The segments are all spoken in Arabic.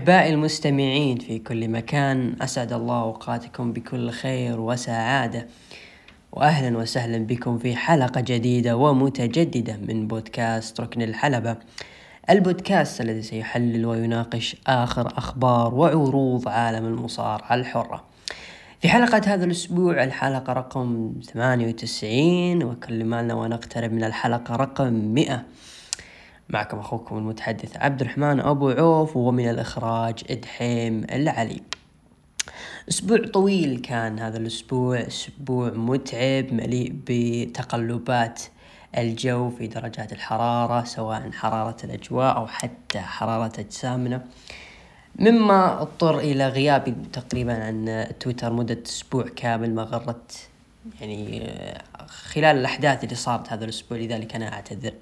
أحبائي المستمعين في كل مكان أسعد الله أوقاتكم بكل خير وسعادة. وأهلا وسهلا بكم في حلقة جديدة ومتجددة من بودكاست ركن الحلبة. البودكاست الذي سيحلل ويناقش آخر أخبار وعروض عالم المصارعة الحرة. في حلقة هذا الأسبوع الحلقة رقم 98 وكل مالنا ونقترب من الحلقة رقم 100 معكم أخوكم المتحدث عبد الرحمن أبو عوف ومن الإخراج إدحيم العلي. أسبوع طويل كان هذا الأسبوع أسبوع متعب مليء بتقلبات الجو في درجات الحرارة سواء حرارة الأجواء أو حتى حرارة أجسامنا. مما اضطر إلى غيابي تقريبا عن تويتر مدة أسبوع كامل ما غرت يعني خلال الأحداث اللي صارت هذا الأسبوع لذلك أنا أعتذر.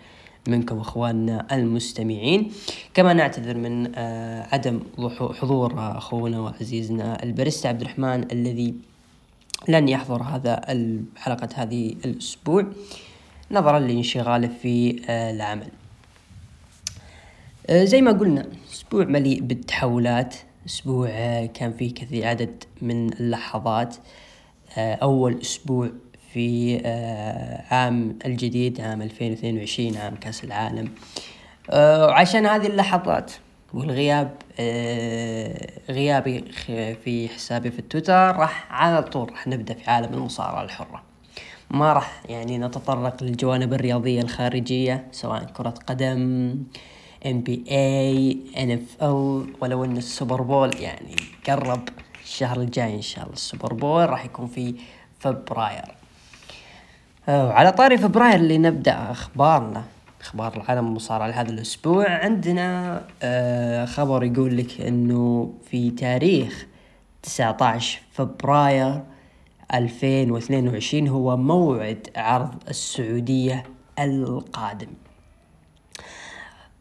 منكم اخواننا المستمعين. كما نعتذر من آه، عدم حضور أخونا وعزيزنا البريستا عبد الرحمن الذي لن يحضر هذا الحلقة هذه الأسبوع نظرا لانشغاله في آه، العمل. آه، زي ما قلنا أسبوع مليء بالتحولات. أسبوع كان فيه كثير عدد من اللحظات. أول أسبوع في آه، عام الجديد عام 2022 عام كأس العالم. آه، عشان هذه اللحظات والغياب آه، غيابي في حسابي في التويتر راح على طول راح نبدأ في عالم المصارعة الحرة. ما راح يعني نتطرق للجوانب الرياضية الخارجية سواء كرة قدم ام بي اي ان اف ال ولو إن ال Super Bowl يعني قرب الشهر الجاي إن شاء الله السوبر بول راح يكون في فبراير. وعلى طاري فبراير اللي نبدأ أخبارنا. أخبار العالم المصارعة لهذا الأسبوع. عندنا آه، خبر يقول لك أنه في تاريخ 19 فبراير 2022 هو موعد عرض السعودية القادم.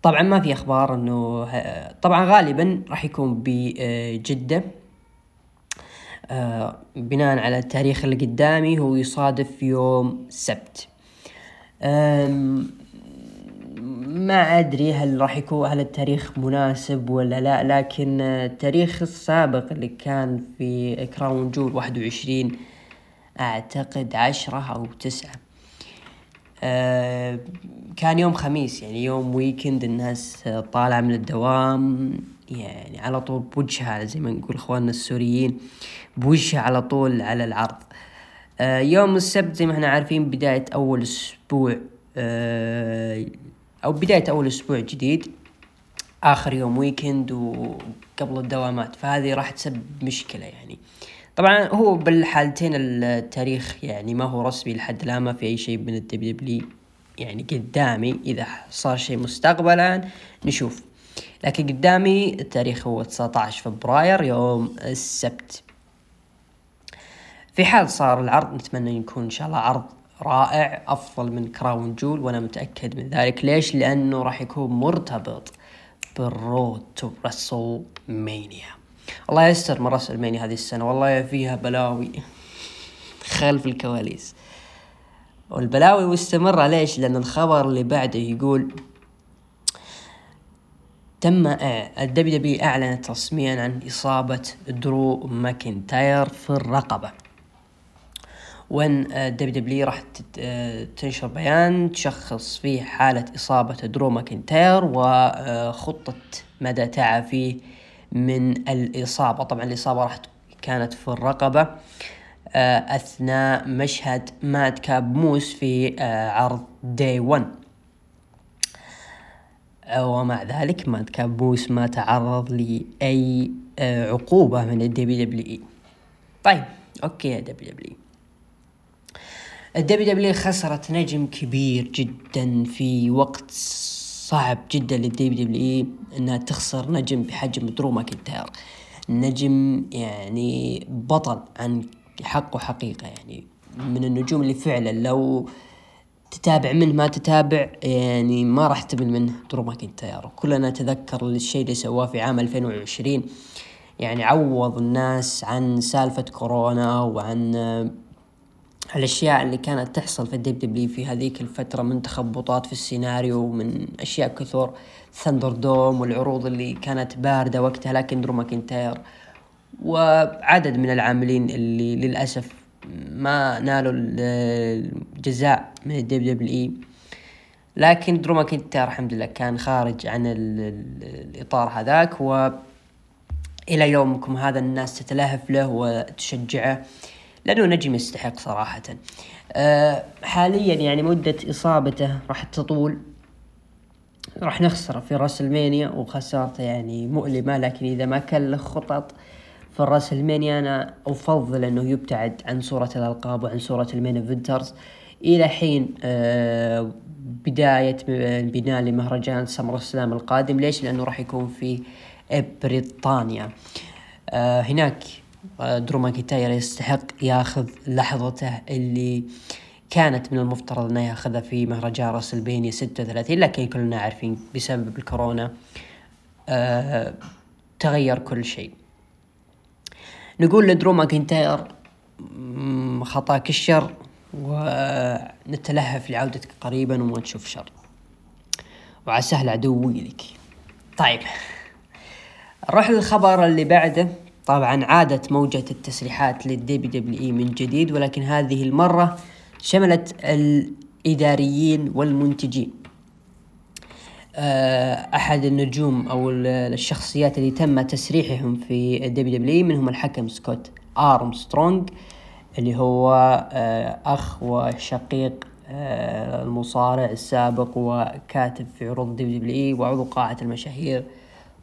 طبعا ما في أخبار إنه آه، طبعا غالبا راح يكون بجدة. آه، بناء على التاريخ اللي قدامي هو يصادف يوم سبت. ما أدري هل راح يكون هل التاريخ مناسب ولا لا لكن التاريخ السابق اللي كان في كراون جول واحد وعشرين أعتقد عشرة أو تسعة. كان يوم خميس يعني يوم weekend الناس طالعة من الدوام يعني على طول بوجهها زي ما نقول إخواننا السوريين. بوجهها على طول على العرض. آه يوم السبت زي ما إحنا عارفين بداية أول أسبوع آه أو بداية أول أسبوع جديد. آخر يوم weekend وقبل الدوامات فهذه راح تسبب مشكلة يعني. طبعا هو بالحالتين التاريخ يعني ما هو رسمي لحد الآن ما في أي شيء من ال W يعني قدامي. إذا صار شيء مستقبلا نشوف. لكن قدامي التاريخ هو 19 فبراير يوم السبت. في حال صار العرض نتمنى يكون إن شاء الله عرض رائع أفضل من Crown Jewel وأنا متأكد من ذلك. ليش؟ لأنه راح يكون مرتبط بال Road to WrestleMania الله يستر من WrestleMania هذه السنة والله فيها بلاوي خلف الكواليس. والبلاوي مستمرة ليش؟ لأن الخبر اللي بعده يقول تم ال WWE أعلنت رسميا عن إصابة درو ماكنتاير في الرقبة. وين WWE راح تنشر بيان تشخص فيه حالة إصابة درو ماكنتاير وخطة مدى تعافيه من الإصابة. طبعا الإصابة راح كانت في الرقبة أثناء مشهد مادكاب موس في عرض Day 1 ومع ذلك مادكاب موس ما تعرض لأي آه، عقوبة من ال WWE. طيب أوكي يا دبليو دبليو الدبليو دبليو خسرت نجم كبير جدا في وقت صعب جدا لل WWE إنها تخسر نجم بحجم درو ماكنتاير. نجم يعني بطل عن حق وحقيقة يعني من النجوم اللي فعلا لو تتابع منه ما تتابع يعني ما راح تمل منه درو ماكنتاير. كلنا نتذكر الشيء اللي سواه في عام 2020 يعني عوض الناس عن سالفة كورونا وعن الأشياء اللي كانت تحصل في ال WWE في هذيك الفترة من تخبطات في السيناريو من أشياء كثر ThunderDome والعروض اللي كانت باردة وقتها لكن درو ماكنتاير. وعدد من العاملين اللي للأسف ما نالوا الجزاء من ال WWE لكن درو ماكنتاير الحمد لله كان خارج عن الإطار هذاك. و إلى يومكم هذا الناس تتلهف له وتشجعه. لأنه نجم يستحق صراحة. أه حاليا يعني مدة إصابته راح تطول. راح نخسره في WrestleMania وخسارته يعني مؤلمة لكن إذا ما كان له خطط في ال WrestleMania أنا أفضل أنه يبتعد عن صورة الألقاب وعن صورة ال main eventers إلى حين أه بداية البناء لمهرجان SummerSlam القادم. ليش؟ لأنه راح يكون في بريطانيا آه هناك آه، درو ماكنتاير يستحق ياخذ لحظته اللي كانت من المفترض إنه ياخذها في مهرجان WrestleMania 36 لكن كلنا عارفين بسبب الكورونا آه تغير كل شيء. نقول لدرو ماكنتاير خطاك الشر ونتلهف لعودتك قريبا وما تشوف شر. وعساه لعدوك طيب نروح للخبر اللي بعده. طبعا عادت موجة التسريحات لل WWE من جديد ولكن هذه المرة شملت الإداريين والمنتجين. آه، أحد النجوم أو الشخصيات اللي تم تسريحهم في ال WWE منهم الحكم سكوت آرمسترونج اللي هو آه، أخ وشقيق آه، المصارع السابق وكاتب في عروض WWE وعضو قاعة المشاهير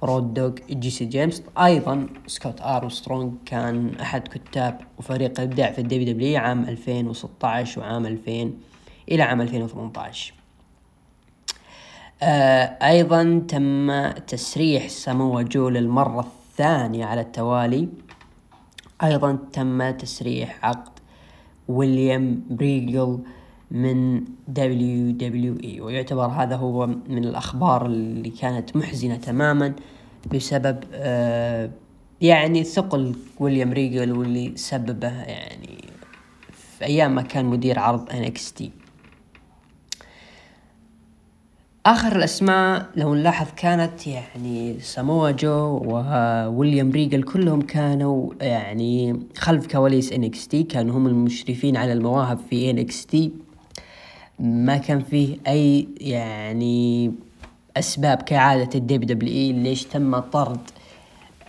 رود دوغ جيسي جيمس أيضا سكوت ارمسترونج كان أحد كتاب وفريق الابداع في ال WWE عام 2016 وعام 2000 إلى عام 2018 آه أيضا تم تسريح ساموا جو للمرة الثانية على التوالي. أيضا تم تسريح عقد ويليام ريجل من WWE ويعتبر هذا هو من الأخبار اللي كانت محزنة تماما. بسبب آه يعني ثقل ويليام ريجل واللي سببه يعني في أيام ما كان مدير عرض NXT آخر الأسماء لو نلاحظ كانت يعني ساموا جو وويليام ريجل كلهم كانوا يعني خلف كواليس NXT كانوا هم المشرفين على المواهب في NXT ما كان فيه أي يعني أسباب كعادة ال WWE ليش تم طرد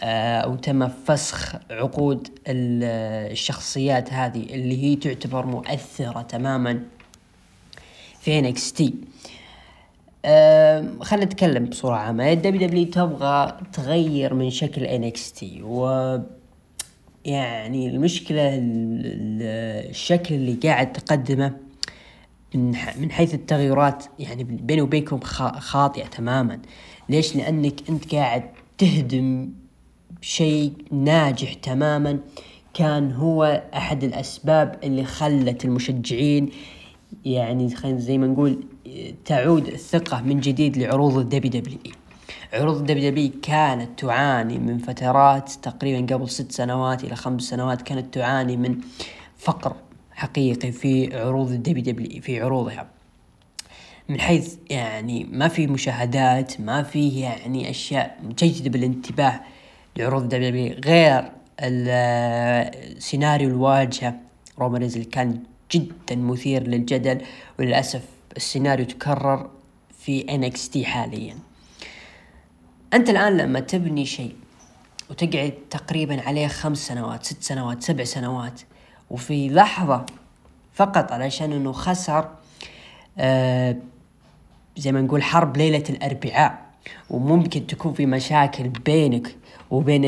آه، أو تم فسخ عقود الشخصيات هذه اللي هي تعتبر مؤثرة تماما في NXT. خلينا نتكلم بصورة عامة. ال WWE تبغى تغير من شكل NXT و يعني المشكلة الشكل اللي قاعد تقدمه من من حيث التغيرات يعني بيني وبينكم خاطئة تماما. ليش؟ لأنك أنت قاعد تهدم شيء ناجح تماما. كان هو أحد الأسباب اللي خلت المشجعين يعني زي ما نقول تعود الثقة من جديد لعروض ال WWE. عروض ال WWE كانت تعاني من فترات تقريبا قبل ست سنوات إلى خمس سنوات كانت تعاني من فقر حقيقي في عروض ال WWE في عروضها. من حيث يعني ما في مشاهدات ما في يعني أشياء جيدة بالانتباه لعروض ال WWE غير السيناريو الواجهة. رومان اللي كان جدا مثير للجدل وللأسف السيناريو تكرر في انكس حاليا. أنت الآن لما تبني شيء وتقعد تقريبا عليه خمس سنوات ست سنوات سبع سنوات وفي لحظة فقط علشان إنه خسر آه زي ما نقول حرب ليلة الأربعاء. وممكن تكون في مشاكل بينك وبين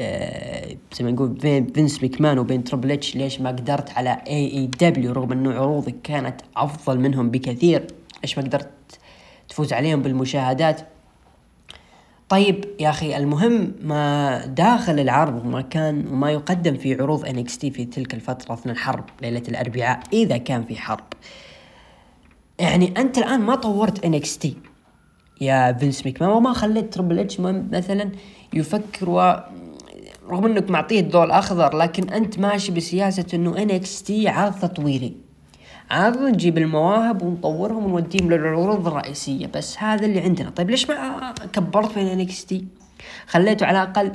آه، زي ما نقول بين فينس ميكمان وبين تربل إتش ليش ما قدرت على AEW رغم إنه عروضك كانت أفضل منهم بكثير ليش ما قدرت تفوز عليهم بالمشاهدات؟ طيب يا أخي المهم ما داخل العرض وما كان وما يقدم في عروض NXT في تلك الفترة أثناء الحرب ليلة الأربعاء إذا كان في حرب. يعني أنت الآن ما طورت NXT يا فينس ميكمان وما خليت تربل اتش مثلا يفكر و رغم إنك معطيه الضوء الأخضر لكن أنت ماشي بسياسة إنه NXT عرض تطويري. عرض نجيب المواهب ونطورهم ونوديهم للعروض الرئيسية. بس هذا اللي عندنا. طيب ليش ما كبرت في NXT خليته على الأقل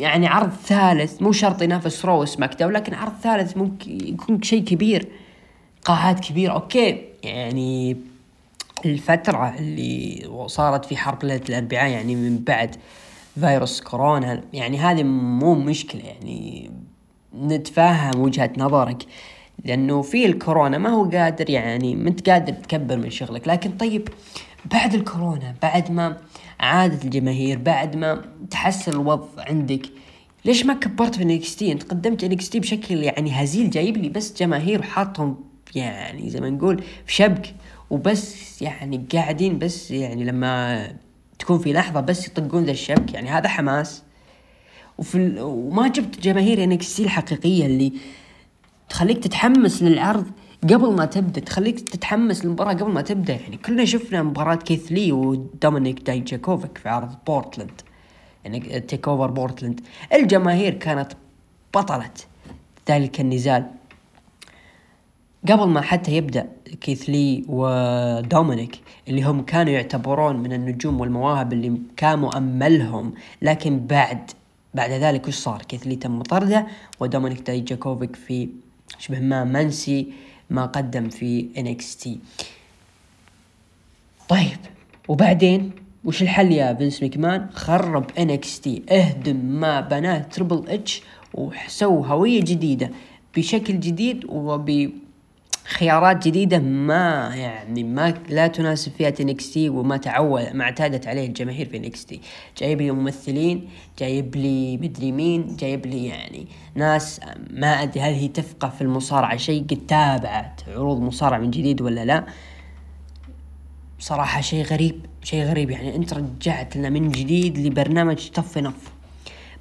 يعني عرض ثالث. مو شرط ينافس Raw SmackDown لكن عرض ثالث ممكن يكون شيء كبير. قاعات كبيرة. أوكي. يعني الفترة اللي صارت في حرب ليلة الأربعاء يعني من بعد فيروس كورونا يعني هذه مو مشكلة. يعني نتفهم وجهة نظرك. لأنه في الكورونا ما هو قادر يعني ما أنت قادر تكبر من شغلك. لكن طيب بعد الكورونا بعد ما عادت الجماهير بعد ما تحسن الوضع عندك ليش ما كبرت في NXT أنت قدمت NXT بشكل يعني هزيل جايب لي بس جماهير وحاطهم يعني زي ما نقول في شبك وبس يعني قاعدين بس يعني لما تكون في لحظة بس يطقون ذا الشبك. يعني هذا حماس. وفي وما جبت جماهير NXT الحقيقية اللي تخليك تتحمس للعرض قبل ما تبدأ تخليك تتحمس للمباراة قبل ما تبدأ. يعني كلنا شفنا مباراة كيث لي ودومينيك دايجاكوفيك في عرض بورتلاند. يعني TakeOver بورتلاند. الجماهير كانت بطلة ذلك النزال. قبل ما حتى يبدأ كيث لي ودومينيك اللي هم كانوا يعتبرون من النجوم والمواهب اللي كان مؤملهم لكن بعد بعد ذلك وش صار؟ كيث لي تم طرده ودومينيك دايجاكوفيك في شبه ما منسي ما قدم في NXT طيب وبعدين وش الحل يا فينس ميكمان؟ خرب NXT اهدم ما بناه تربل اتش وسووا هوية جديدة بشكل جديد وب خيارات جديدة ما يعني ما لا تناسب فئة NXT وما تعود ما اعتادت عليه الجماهير في NXT جايب لي ممثلين جايب لي مدري مين جايب لي يعني ناس ما أدري هل هي تفقه في المصارعة شيء قد تابعت عروض مصارعة من جديد ولا لا. صراحة شيء غريب شيء غريب يعني أنت رجعت لنا من جديد لبرنامج Tough Enough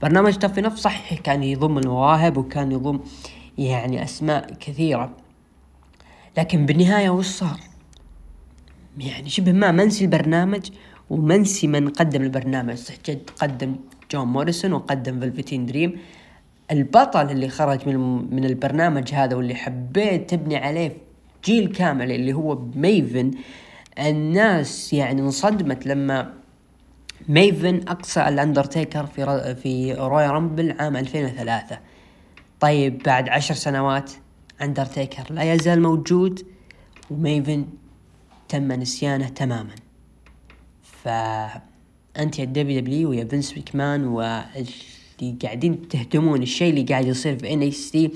برنامج Tough Enough صح كان يضم المواهب وكان يضم يعني أسماء كثيرة. لكن بالنهاية وش صار؟ يعني شبه ما منسي البرنامج ومنسي من قدم البرنامج. صح جد قدم جون موريسون وقدم فلفتين دريم. البطل اللي خرج من من البرنامج هذا واللي حبيت تبني عليه جيل كامل اللي هو ميفن الناس يعني انصدمت لما ميفن أقصى الأندرتيكر في في Royal Rumble عام 2003 طيب بعد عشر سنوات اندرتيكر لا يزال موجود وميفن تم نسيانه تماما. فانت يا WWE ويا فينس مكمان واللي قاعدين تهدمون الشيء اللي قاعد يصير في NXT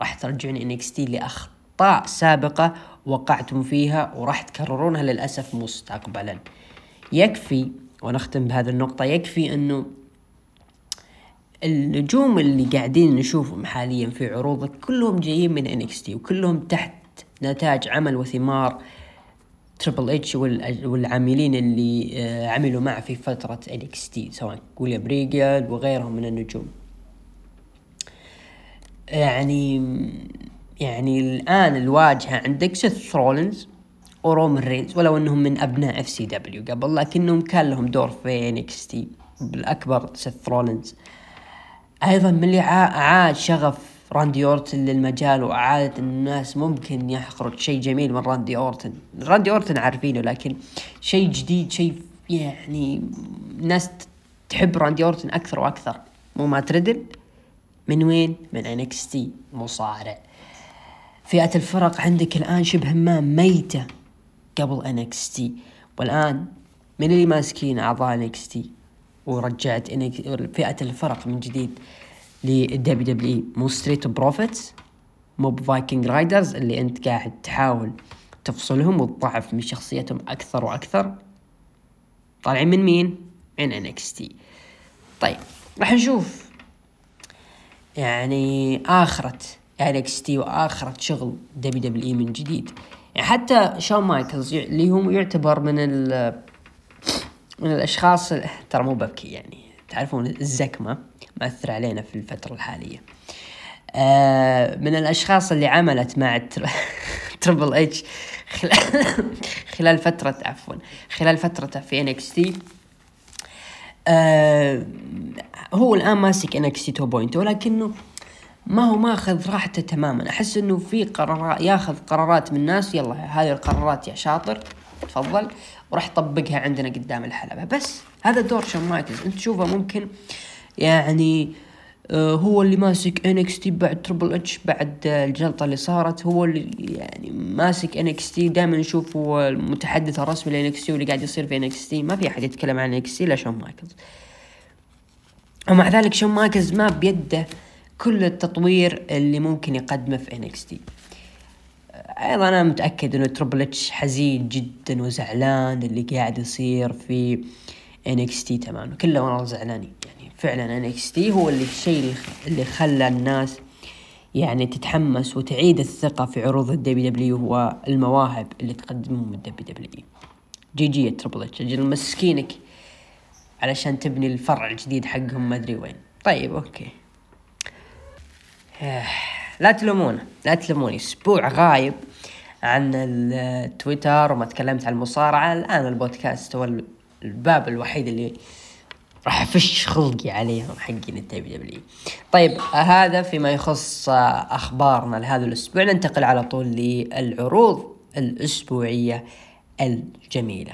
راح ترجعون NXT لأخطاء سابقة وقعتم فيها وراح تكررونها للأسف مستقبلا. يكفي ونختم بهذه النقطة يكفي أنه النجوم اللي قاعدين نشوفهم حاليا في عروضك كلهم جايين من NXT وكلهم تحت نتاج عمل وثمار تريبل اتش والعاملين اللي آه، عملوا معه في فترة NXT سواء ويليام ريجل وغيرهم من النجوم. يعني يعني الآن الواجهة عندك سيث رولينز ورومان رينز ولو إنهم من أبناء FCW قبل لكنهم كان لهم دور في NXT بالأكبر سيث رولينز أيضا من اللي اعاد شغف راندي أورتن للمجال واعاد الناس ممكن يحقروا شيء جميل من راندي أورتن. راندي أورتن عارفينه لكن شيء جديد شيء يعني ناس تحب راندي أورتن أكثر وأكثر. مو مات ريدل؟ من وين؟ من NXT. مصارع فئة الفرق عندك الآن شبه ما ميتة قبل NXT. والآن من اللي ماسكين أعضاء NXT؟ ورجعت فئة الفرق من جديد لل WWE مو Street Profits مو ب Viking Raiders اللي أنت قاعد تحاول تفصلهم وتضعف من شخصيتهم أكثر وأكثر. طالعين من مين؟ من NXT طيب راح نشوف. يعني آخرة انكس تي وآخرة شغل دبليو دبليو من جديد. يعني حتى شون مايكلز اللي هو يعتبر من ال من الأشخاص ترى مو ببكي يعني. تعرفون الزكمة مأثر علينا في الفترة الحالية. آه من الأشخاص اللي عملت مع تربل اتش خلال فترة عفوا خلال فترته في NXT آه هو الآن ماسك NXT 2.0 ولكنه ما هو ماخذ راحته تماما. أحس إنه في قرارات ياخذ قرارات من الناس يلا هذه القرارات يا شاطر تفضل. وراح طبقها عندنا قدام الحلبة. بس هذا دور شون مايكلز. انت تشوفه ممكن يعني آه هو اللي ماسك NXT بعد تربل اتش بعد الجلطة اللي صارت. هو اللي يعني ماسك NXT دائما نشوف هو المتحدث الرسمي ل NXT واللي قاعد يصير في NXT ما في أحد يتكلم عن NXT إلا شون مايكلز. ومع ذلك شون مايكلز ما بيده كل التطوير اللي ممكن يقدمه في NXT أيضا أنا متأكد إنه تربل إتش حزين جدا وزعلان اللي قاعد يصير في NXT تماما كله ورا زعلانين. يعني فعلا NXT هو اللي الشيء اللي خلى الناس يعني تتحمس وتعيد الثقة في عروض ال WWE والمواهب اللي تقدمهم ال WWE جي جي تربل إتش أجل مسكينك علشان تبني الفرع الجديد حقهم ما أدري وين. طيب أوكي. لا تلومونه لا تلوموني. أسبوع غايب عن التويتر وما تكلمت عن المصارعة. الآن البودكاست هو الباب الوحيد اللي راح أفش خلقي عليهم حقين ال WWE. طيب هذا فيما يخص أخبارنا لهذا الأسبوع. ننتقل على طول للعروض الأسبوعية الجميلة.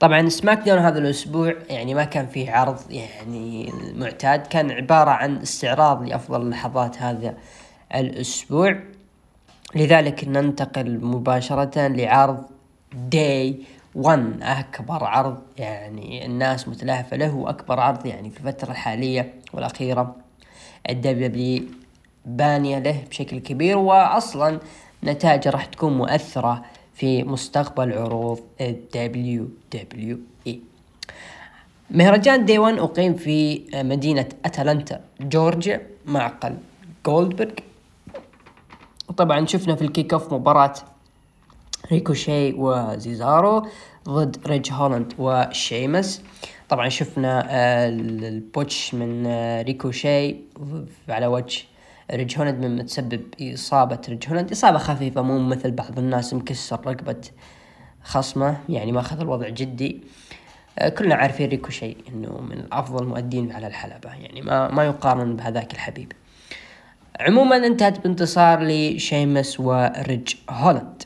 طبعا SmackDown هذا الأسبوع يعني ما كان فيه عرض يعني المعتاد كان عبارة عن استعراض لأفضل لحظات هذا الأسبوع. لذلك ننتقل مباشرة لعرض Day 1 أكبر عرض يعني الناس متلهفة له وأكبر عرض يعني في الفترة الحالية والأخيرة ال WWE بانية له بشكل كبير. واصلا نتائجه راح تكون مؤثرة في مستقبل عروض ال WWE. مهرجان Day 1 أقيم في مدينة أتلانتا جورجيا معقل جولدبرغ وطبعا شفنا في ال kickoff مباراة ريكوشي وزيزارو ضد ريج هولاند وشيمس. طبعا شفنا آه، البوتش من آه، ريكوشي على وجه ريج هولاند مما تسبب إصابة ريج هولاند. إصابة خفيفة مو مثل بعض الناس مكسر رقبة خصمه يعني ما أخذ الوضع جدي. آه، كلنا عارفين ريكوشي إنه من افضل المؤدين على الحلبة يعني ما ما يقارن بهذاك الحبيب. عموما انتهت بانتصار لشيمس وريج هولاند.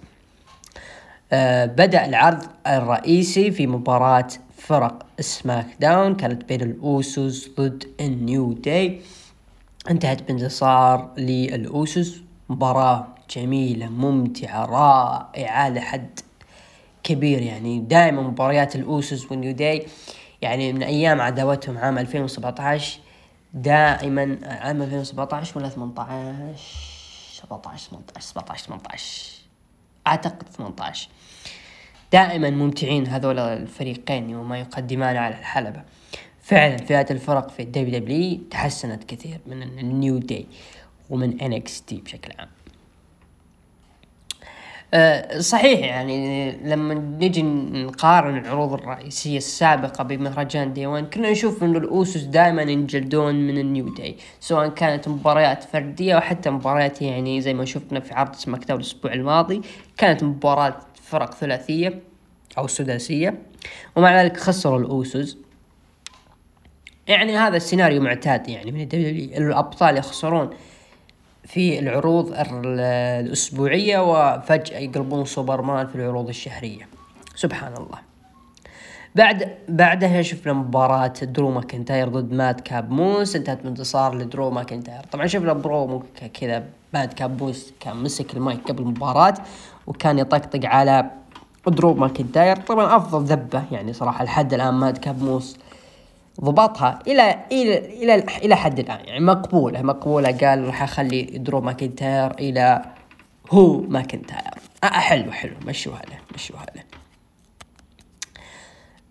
آه بدأ العرض الرئيسي في مباراة فرق SmackDown كانت بين الأوسوس ضد ال New Day. انتهت بانتصار للأوسوس مباراة جميلة ممتعة رائعة لحد كبير. يعني دائما مباريات الأوسوس والنيو داي يعني من أيام عداوتهم عام 2017 دائما عام 2017 ولا 18 17 18 17 18 أعتقد 18 دائما ممتعين هذول الفريقين وما يقدمان على الحلبة. فعلا فئات الفرق في ال WWE تحسنت كثير من ال New Day ومن NXT بشكل عام. صحيح يعني لما نجي نقارن العروض الرئيسية السابقة بمهرجان Day 1 كنا نشوف إنه الأوسوس دائما ينجلدون من ال New Day سواء كانت مباريات فردية أو حتى مباريات يعني زي ما شفنا في عرض SmackDown الأسبوع الماضي كانت مباراة فرق ثلاثية أو سداسية ومع ذلك خسروا الأوسوس. يعني هذا السيناريو معتاد يعني من الأبطال يخسرون في العروض الأسبوعية وفجأة يقلبون سوبرمان في العروض الشهرية. سبحان الله. بعد بعدها شفنا مباراة درو ماكنتاير ضد ماد كاب موس. انتهت بانتصار لدرو ماكنتاير. طبعا شفنا برو كذا ماد كاب موس كان مسك المايك قبل المباراة وكان يطقطق على درو ماكنتاير. طبعا أفضل ذبة يعني صراحة لحد الآن ماد كاب موس. ضبطها إلى إلى إلى إلى حد الآن. يعني مقبولة. مقبولة قال راح أخلي درو ماكنتاير إلى who ماكنتاير. آه حلو حلو. مشوها له مشوها له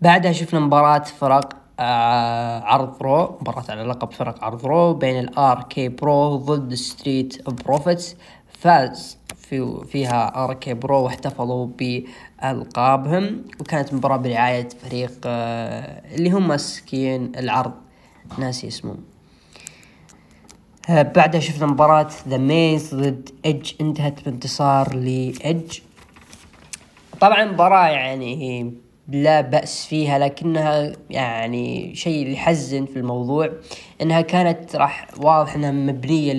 بعدها شفنا مباراة فرق آه عرض Raw مباراة على لقب فرق عرض Raw بين ال RK-Bro ضد Street Profits فاز في فيها RK-Bro واحتفظوا بألقابهم وكانت مباراة برعاية فريق آه، اللي هم ماسكين العرض ناسي اسمهم بعدها شفنا مباراة ذا ميز ضد ايدج انتهت بانتصار لايدج طبعا مباراة يعني لا بأس فيها لكنها يعني شيء يحزن في الموضوع إنها كانت راح واضح إنها مبنية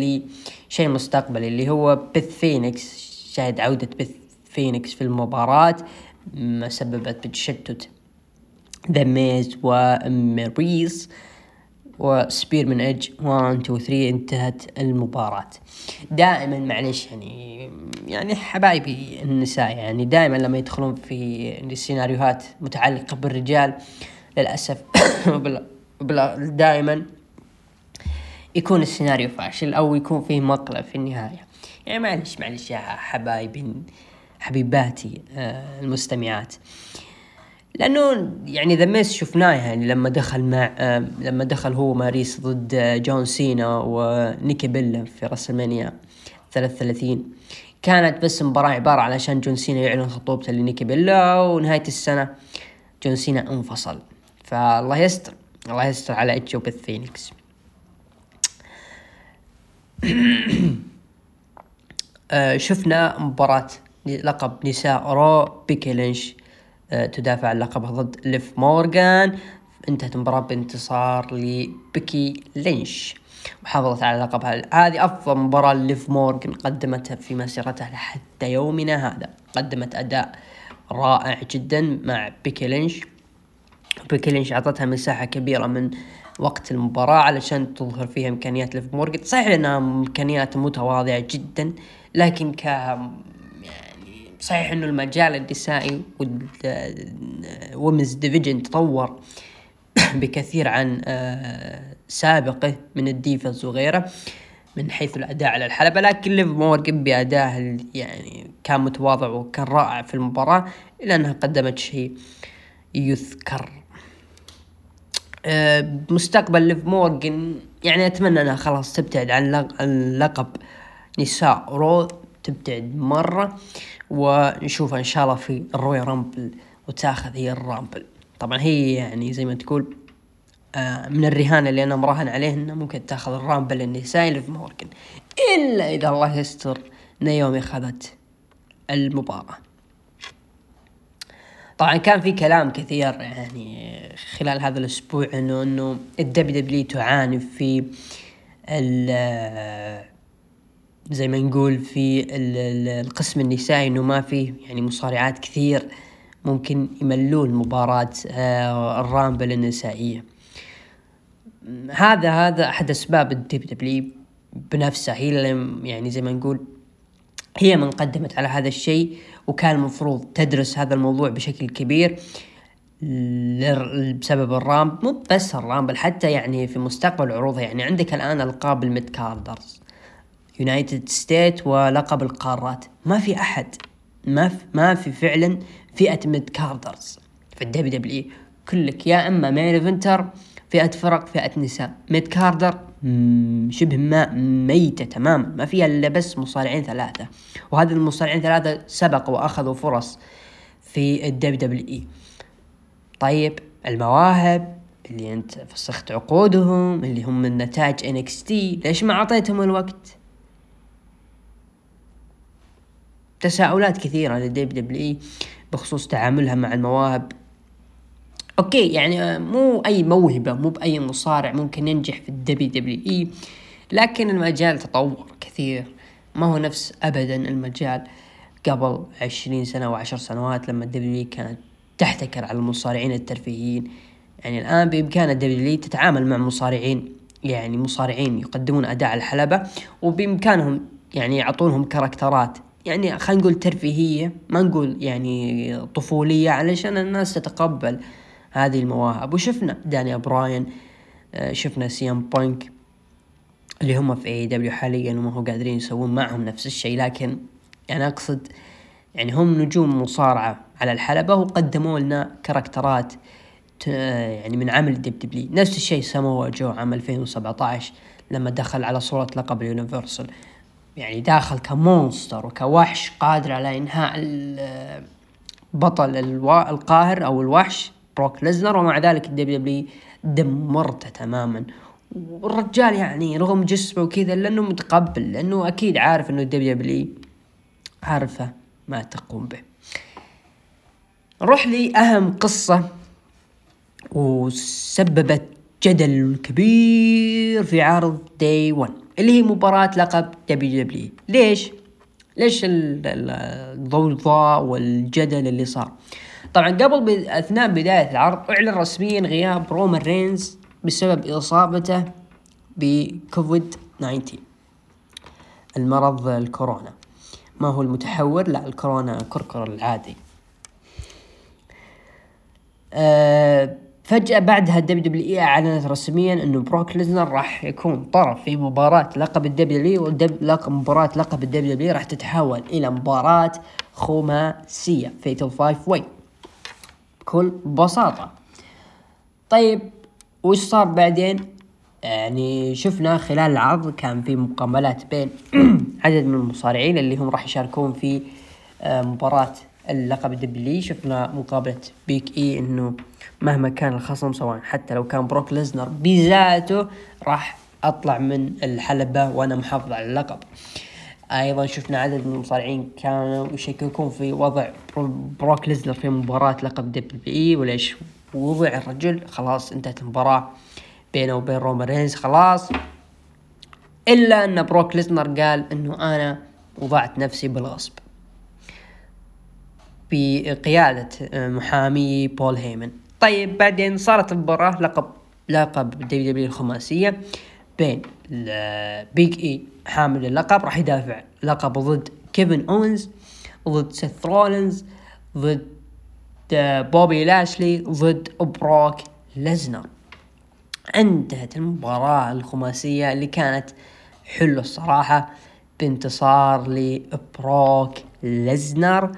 لشيء مستقبلي اللي هو بث فينيكس شاهد عودة بث فينيكس في المباراة مما سببت بتشتت ذا ميز وميريز و spear من ايدج 1 2 3 انتهت المباراة. دائما معلش يعني يعني حبايبي النساء يعني دائما لما يدخلون في السيناريوهات متعلقة بالرجال للأسف دائما يكون السيناريو فاشل أو يكون فيه مقلب في النهاية. يعني معلش معلش يا حبايبي. حبيباتي آه، المستمعات. لأنه يعني The Miz شفناه يعني لما دخل مع آه، لما دخل هو Maryse ضد آه، جون سينا ونيكي بيلا في راسلمانيا 33 كانت بس مباراة عبارة علشان جون سينا يعلن خطوبته لنيكي بيلا ونهاية السنة جون سينا انفصل. فالله يستر الله يستر على اتش وبث فينيكس شفنا مباراة لقب نساء Raw بيكي لينش آه، تدافع عن لقبها ضد ليف مورغان. انتهت المباراة بانتصار لبيكي لينش. وحافظت على لقبها. هذه أفضل مباراة ليف مورغان قدمتها في مسيرتها حتى يومنا هذا. قدمت أداء رائع جدا مع بيكي لينش. بيكي لينش أعطتها مساحة كبيرة من وقت المباراة علشان تظهر فيها إمكانيات ليف مورغان. صحيح إنها إمكانيات متواضعة جدا لكن ك صحيح إنه المجال النسائي وال women's division تطور بكثير عن آه، سابقه من ال Divas وغيره من حيث الأداء على الحلبة. لكن ليف مورجن بادائه يعني كان متواضع وكان رائع في المباراة الا أنها قدمت شيء يذكر. آه، مستقبل ليف مورجن يعني أتمنى أنها خلاص تبتعد عن اللقب نساء Raw تبتعد مرة. ونشوفها إن شاء الله في ال Royal Rumble وتاخذ هي ال Rumble. طبعا هي يعني زي ما تقول آه من الرهان اللي أنا مراهن عليه إنه ممكن تاخذ ال Rumble النسائي ليف مورجن إلا إذا الله يستر نيومي اخذت المباراة. طبعا كان في كلام كثير يعني خلال هذا الأسبوع إنه إنه ال WW تعاني في زي ما نقول في القسم النسائي إنه ما فيه يعني مصارعات كثير ممكن يملون مباراة آه، ال Rumble النسائية. هذا هذا أحد أسباب ال WW بنفسها هي يعني زي ما نقول هي من قدمت على هذا الشيء وكان المفروض تدرس هذا الموضوع بشكل كبير بسبب ال Rumble. مو بس ال Rumble حتى يعني في مستقبل عروضها. يعني عندك الآن ألقاب ال mid-carders. United States ولقب القارات. ما في أحد. ما في ما في فعلا فئة mid-carders في ال WW كلك. يا إما main eventer فئة فرق فئة نساء. mid-carder شبه ما ميتة تماما. ما فيها إلا بس مصارعين ثلاثة. وهذا المصارعين ثلاثة سبقوا وأخذوا فرص في ال WW طيب المواهب اللي أنت فسخت عقودهم اللي هم من نتاج NXT ليش ما أعطيتهم الوقت؟ تساؤلات كثيرة لل WW بخصوص تعاملها مع المواهب. okay يعني مو أي موهبة مو بأي مصارع ممكن ينجح في ال WWE لكن المجال تطور كثير. ما هو نفس ابدا المجال قبل عشرين سنة وعشر سنوات لما ال W كانت تحتكر على المصارعين الترفيهيين. يعني الآن بامكان ال W تتعامل مع مصارعين يعني مصارعين يقدمون أداء الحلبة وبإمكانهم يعني يعطونهم كاركترات يعني خلينا نقول ترفيهية ما نقول يعني طفولية علشان الناس تتقبل هذه المواهب. وشفنا داني براين آه، شفنا CM Punk اللي هم في AEW حاليا وما هو قادرين يسوون معهم نفس الشيء. لكن يعني أقصد يعني هم نجوم مصارعة على الحلبة وقدموا لنا كاركترات يعني من عمل ال WW نفس الشيء سموه جو عام 2017 لما دخل على صورة لقب ال Universal. يعني داخل ك monster وكوحش قادر على إنهاء بطل. القاهر أو الوحش بروك ليزنر ومع ذلك ال WW دمرته تماما والرجال يعني رغم جسمه وكذا لأنه متقبل لأنه أكيد عارف إنه ال WW عارفه ما تقوم به نروح لأهم قصة وسببت جدل كبير في عرض Day 1 اللي هي مباراة لقب WW. ليش؟ ليش الضوضاء والجدل اللي صار؟ طبعا قبل أثناء بداية العرض أعلن رسميا غياب رومان رينز بسبب إصابته بكوفيد 19 المرض الكورونا. ما هو المتحور؟ لا الكورونا كركر العادي. أه فجأة بعدها ال WWE أعلنت رسميا إنه بروك ليزنر راح يكون طرف في مباراة لقب ال WW لقب مباراة لقب ال WW راح تتحول إلى مباراة خماسية fatal five way. بكل بساطة. طيب وش صار بعدين؟ يعني شفنا خلال العرض كان في مقابلات بين عدد من المصارعين اللي هم راح يشاركون في آه، مباراة اللقب ال WWE. شفنا مقابلة بيج إي إنه مهما كان الخصم سواء حتى لو كان بروك ليزنر بذاته راح أطلع من الحلبة وأنا محافظ على اللقب. أيضا شفنا عدد من المصارعين كانوا يشككون في وضع بروك ليزنر في مباراة لقب WWE وليش وضع الرجل؟ خلاص انتهت المباراة بينه وبين رومان رينز. خلاص. إلا أن بروك ليزنر قال إنه أنا وضعت نفسي بالغصب. بقيادة محامي بول هيمن. طيب بعدين صارت المباراة لقب لقب WWE الخماسية بين بيج إي حامل اللقب راح يدافع لقب ضد كيفن أوينز ضد سيث رولينز ضد بوبي لاشلي ضد بروك ليزنر. انتهت المباراة الخماسية اللي كانت حلوة الصراحة بانتصار لبروك ليزنر.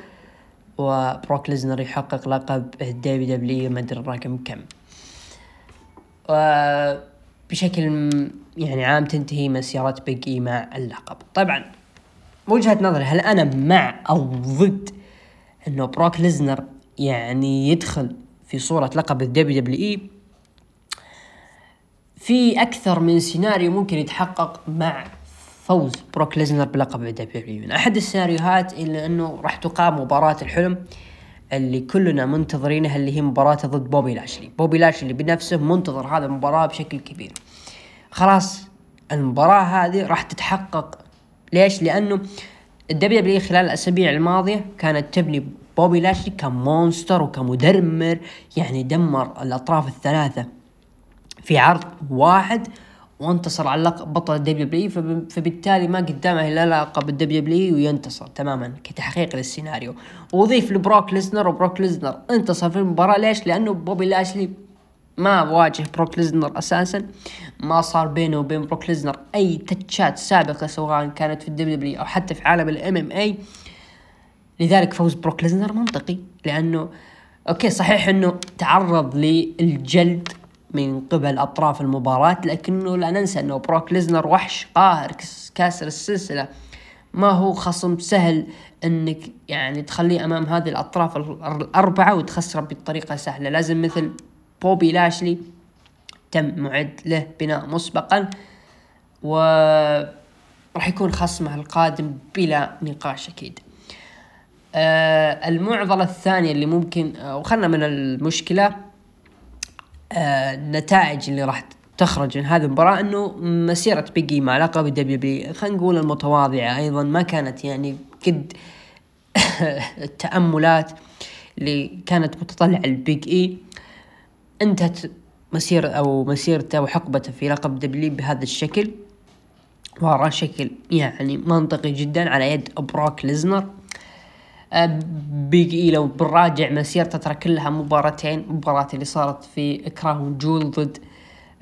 وبروك ليزنر يحقق لقب WWE ما أدري الرقم كم. وبشكل يعني عام تنتهي مسيرة بيج إي مع اللقب. طبعا وجهة نظري هل أنا مع أو ضد إنه بروك ليزنر يعني يدخل في صورة لقب ال WWE؟ في أكثر من سيناريو ممكن يتحقق مع فوز بروك ليزنر بلقب ال WWE من أحد السيناريوهات إلا أنه راح تقام مباراة الحلم اللي كلنا منتظرينها اللي هي مباراة ضد بوبي لاشلي. بوبي لاشلي بنفسه منتظر هذا المباراة بشكل كبير. خلاص المباراة هذه راح تتحقق. ليش؟ لأنه ال WWE خلال الأسابيع الماضية كانت تبني بوبي لاشلي ك monster وكمدمر يعني دمر الأطراف الثلاثة في عرض واحد وانتصر على لقب بطل ال WWE فبالتالي ما قدامه إلا لقب ال WWE وينتصر تماما كتحقيق للسيناريو. واضيف لبروك ليزنر وبروك ليزنر انتصر في المباراة. ليش؟ لأنه بوبي لاشلي ما واجه بروك ليزنر أساسا. ما صار بينه وبين بروك ليزنر أي touch ات سابقة سواء كانت في ال WWE أو حتى في عالم ال MMA. لذلك فوز بروك ليزنر منطقي لأنه أوكي صحيح إنه تعرض للجلد من قبل أطراف المباراة لكنه لا ننسى أنه بروك ليزنر وحش قاهر كاسر السلسلة. ما هو خصم سهل إنك يعني تخليه أمام هذه الأطراف الأربعة وتخسره بطريقة سهلة. لازم مثل بوبي لاشلي تم معد له بناء مسبقا و راح يكون خصمه القادم بلا نقاش أكيد. آه المعضلة الثانية اللي ممكن آه وخلنا من المشكلة النتائج اللي راح تخرج من هذه المباراة إنه مسيرة بيج إي مع لقب ال WWE. خلينا نقول المتواضعة أيضا. ما كانت يعني قد التأملات اللي كانت متطلعة لبيج إي. انتهت مسيرة أو مسيرته وحقبته في لقب WWE بهذا الشكل. وراه شكل يعني منطقي جدا على يد بروك ليزنر. بيج إي لو بنراجع مسيرته ترى كلها مباراتين مباراة اللي صارت في Crown Jewel ضد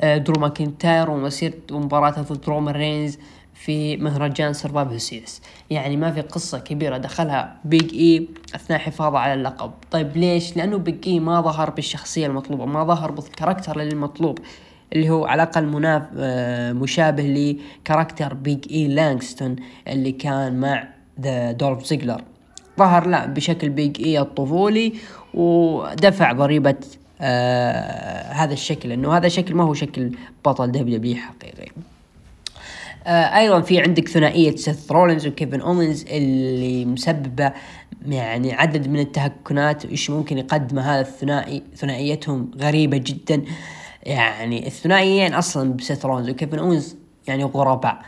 آه، درو ماكنتاير ومسيرة ومباراته ضد رومان رينز في مهرجان Survivor Series يعني ما في قصة كبيرة دخلها بيج إي أثناء حفاظه على اللقب. طيب ليش؟ لأنه بيج إي ما ظهر بالشخصية المطلوبة ما ظهر بال character المطلوب اللي هو على الأقل مناف آه، مشابه ل character بيج إي لانغستون اللي كان مع ذا دولف زيجلر ظهر لا بشكل بيج إي الطفولي ودفع ضريبة آه هذا الشكل إنه هذا شكل ما هو شكل بطل WWE حقيقي. آه أيضا في عندك ثنائية سيث رولينز وكيفن أوينز اللي مسببة يعني عدد من التكهنات إيش ممكن يقدم هذا الثنائي ثنائيتهم غريبة جدا. يعني الثنائيين أصلا بسيث رولينز وكيفن أوينز يعني غرباء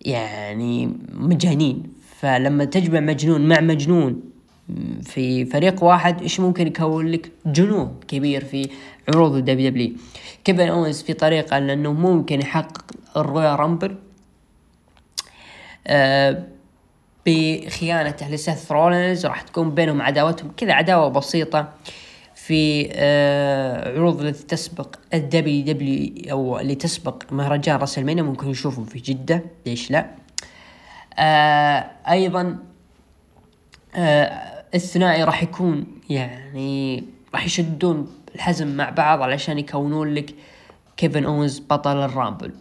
يعني مجانين. فلما تجمع مجنون مع مجنون في فريق واحد إيش ممكن يكون لك؟ جنون كبير في عروض ال WWE كيفن أوينز في طريقة لأنه ممكن يحقق ال Royal Rumble آه بخيانته لسيث رولينز راح تكون بينهم عداوتهم كذا عداوة بسيطة في آه عروض التي تسبق ال WWE أو اللي تسبق مهرجان WrestleMania ممكن نشوفهم في جدة ليش لا؟ أيضا آه الثنائي راح يكون يعني راح يشدون الحزم مع بعض علشان يكونون لك كيفن أوينز بطل ال Rumble.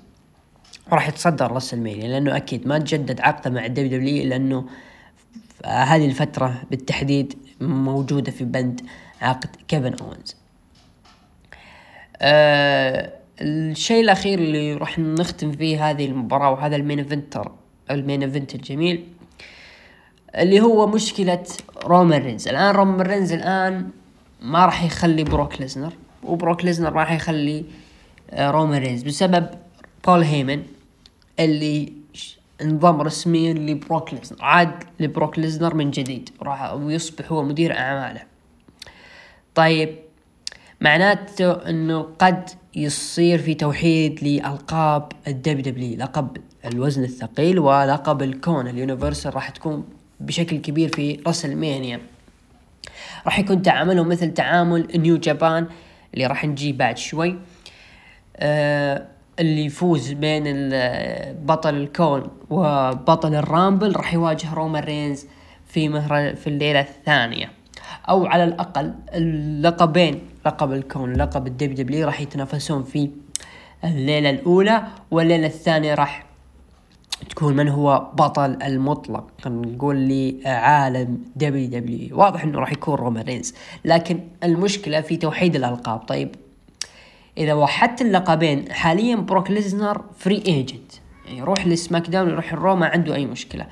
راح يتصدر WrestleMania لأنه أكيد ما تجدد عقده مع ال WWE لأنه هذه الفترة بالتحديد موجودة في بند عقد كيفن أوينز آه الشيء الأخير اللي راح نختم فيه هذه المباراة وهذا ال main eventer ال main event الجميل اللي هو مشكلة رومان رينز. الآن رومان رينز الآن ما راح يخلي بروك ليزنر وبروك ليزنر راح يخلي آه، رومان رينز بسبب بول هيمن اللي انضم رسميا لبروك ليزنر عاد لبروك ليزنر من جديد راح ويصبح هو مدير أعماله. طيب معناته إنه قد يصير في توحيد لألقاب ال WWE لقب الوزن الثقيل ولقب الكون ال Universal راح تكون بشكل كبير في WrestleMania راح يكون تعاملهم مثل تعامل New Japan اللي راح نجي بعد شوي. آه اللي يفوز بين بطل الكون وبطل ال Rumble راح يواجه رومان رينز في مهر في الليلة الثانية. أو على الأقل اللقبين لقب الكون لقب ال WWE راح يتنافسون في الليلة الأولى والليلة الثانية راح تكون من هو بطل المطلق. نقول لعالم WWE واضح إنه راح يكون رومان رينز. لكن المشكلة في توحيد الألقاب. طيب إذا وحدت اللقبين حاليا بروك ليزنر free agent يعني يروح ل SmackDown يروح ال Raw ما عنده أي مشكلة.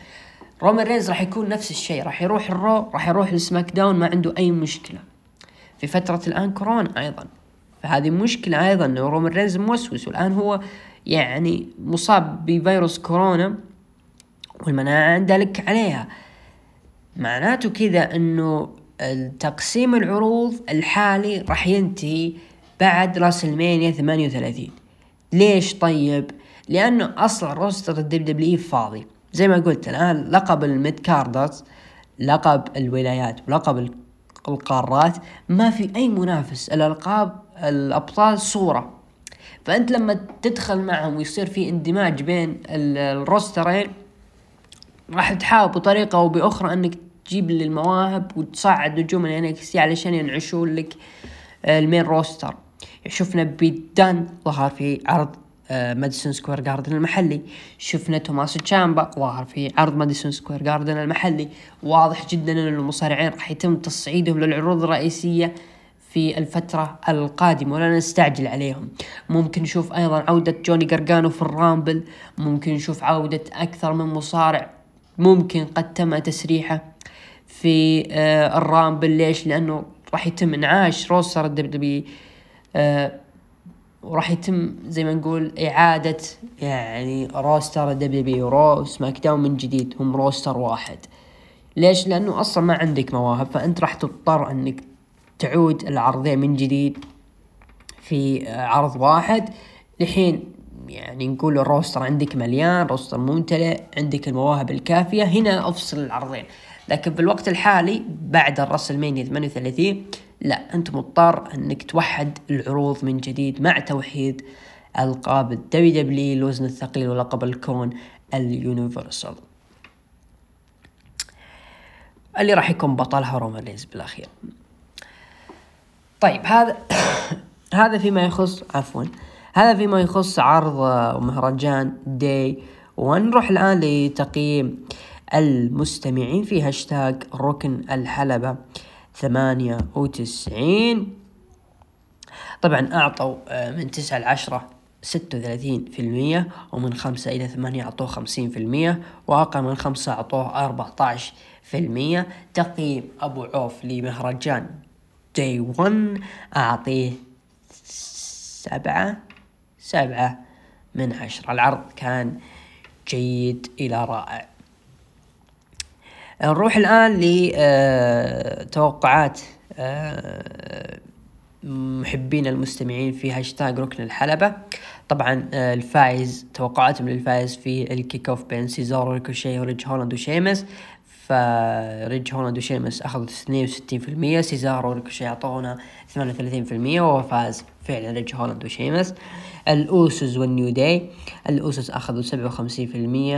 رومان رينز راح يكون نفس الشيء. راح يروح ال Raw راح يروح ل SmackDown ما عنده أي مشكلة. في فترة الآن كورونا أيضا. فهذه مشكلة أيضا إنه رومان رينز موسوس. والآن هو يعني مصاب بفيروس كورونا والمناعة عنده لوكيميا. معناته كذا إنه تقسيم العروض الحالي راح ينتهي بعد WrestleMania 38 ليش طيب؟ لأنه أصلا roster ال WWE فاضي. زي ما قلت الان لقب ال mid-carders لقب الولايات ولقب القارات ما في أي منافس. الألقاب الأبطال صورة. فأنت لما تدخل معهم ويصير في اندماج بين الروسترين راح تحاول بطريقه أو بأخرى أنك تجيب للمواهب وتصعد نجوم ال NXT علشان ينعشون لك ال main roster. شفنا بيت دان ظهر في عرض آه، ماديسون سكوير جاردن المحلي. شفنا توماس تشامبا ظهر في عرض ماديسون سكوير جاردن المحلي. واضح جدا أن المصارعين راح يتم تصعيدهم للعروض الرئيسية. في الفترة القادمة ولا نستعجل عليهم. ممكن نشوف أيضا عودة جوني جرجانو في ال Rumble. ممكن نشوف عودة أكثر من مصارع. ممكن قد تم تسريحه في آه، ال Rumble. ليش؟ لأنه راح يتم إنعاش roster ال WWE آه وراح يتم زي ما نقول إعادة يعني روستر دبليو بي رو سماك داون من جديد. هم roster واحد. ليش؟ لأنه أصلا ما عندك مواهب فأنت راح تضطر أنك تعود العرضين من جديد في عرض واحد. لحين يعني نقول ال roster عندك مليان roster ممتلئ عندك المواهب الكافية. هنا أفصل العرضين. لكن في الوقت الحالي بعد WrestleMania 38 لا أنت مضطر أنك توحد العروض من جديد مع توحيد ألقاب ال WWE الوزن الثقيل ولقب الكون ال Universal. اللي راح يكون بطلها رومان رينز بالأخير. طيب هذا هذا فيما يخص عفوا هذا فيما يخص عرض مهرجان Day 1 ونروح الآن لتقييم المستمعين في هاشتاج ركن الحلبة ثمانية وتسعين. طبعا أعطوا آه، من تسعة لعشرة ستة وثلاثين في المية ومن خمسة إلى ثمانية أعطوه خمسين في المية وأقل من خمسة أعطوه أربعة عشر في المية. تقييم أبو عوف لمهرجان داي ون أعطيه سبعة سبعة من عشرة العرض كان جيد إلى رائع. نروح الآن لتوقعات آه، محبين المستمعين في هاشتاج ركن الحلبة. طبعا آه، الفائز توقعاتهم للفائز في ال kickoff بين سيزارو ريكوشي وريج هولاند وشيمس. فريج هولاند وشيمس أخذوا 62% سيزارو وريكوشي أعطونا 38% وهو فاز فعلا ريج هولاند وشيمس. ال Usos وال New Day ال Usos أخذوا 57%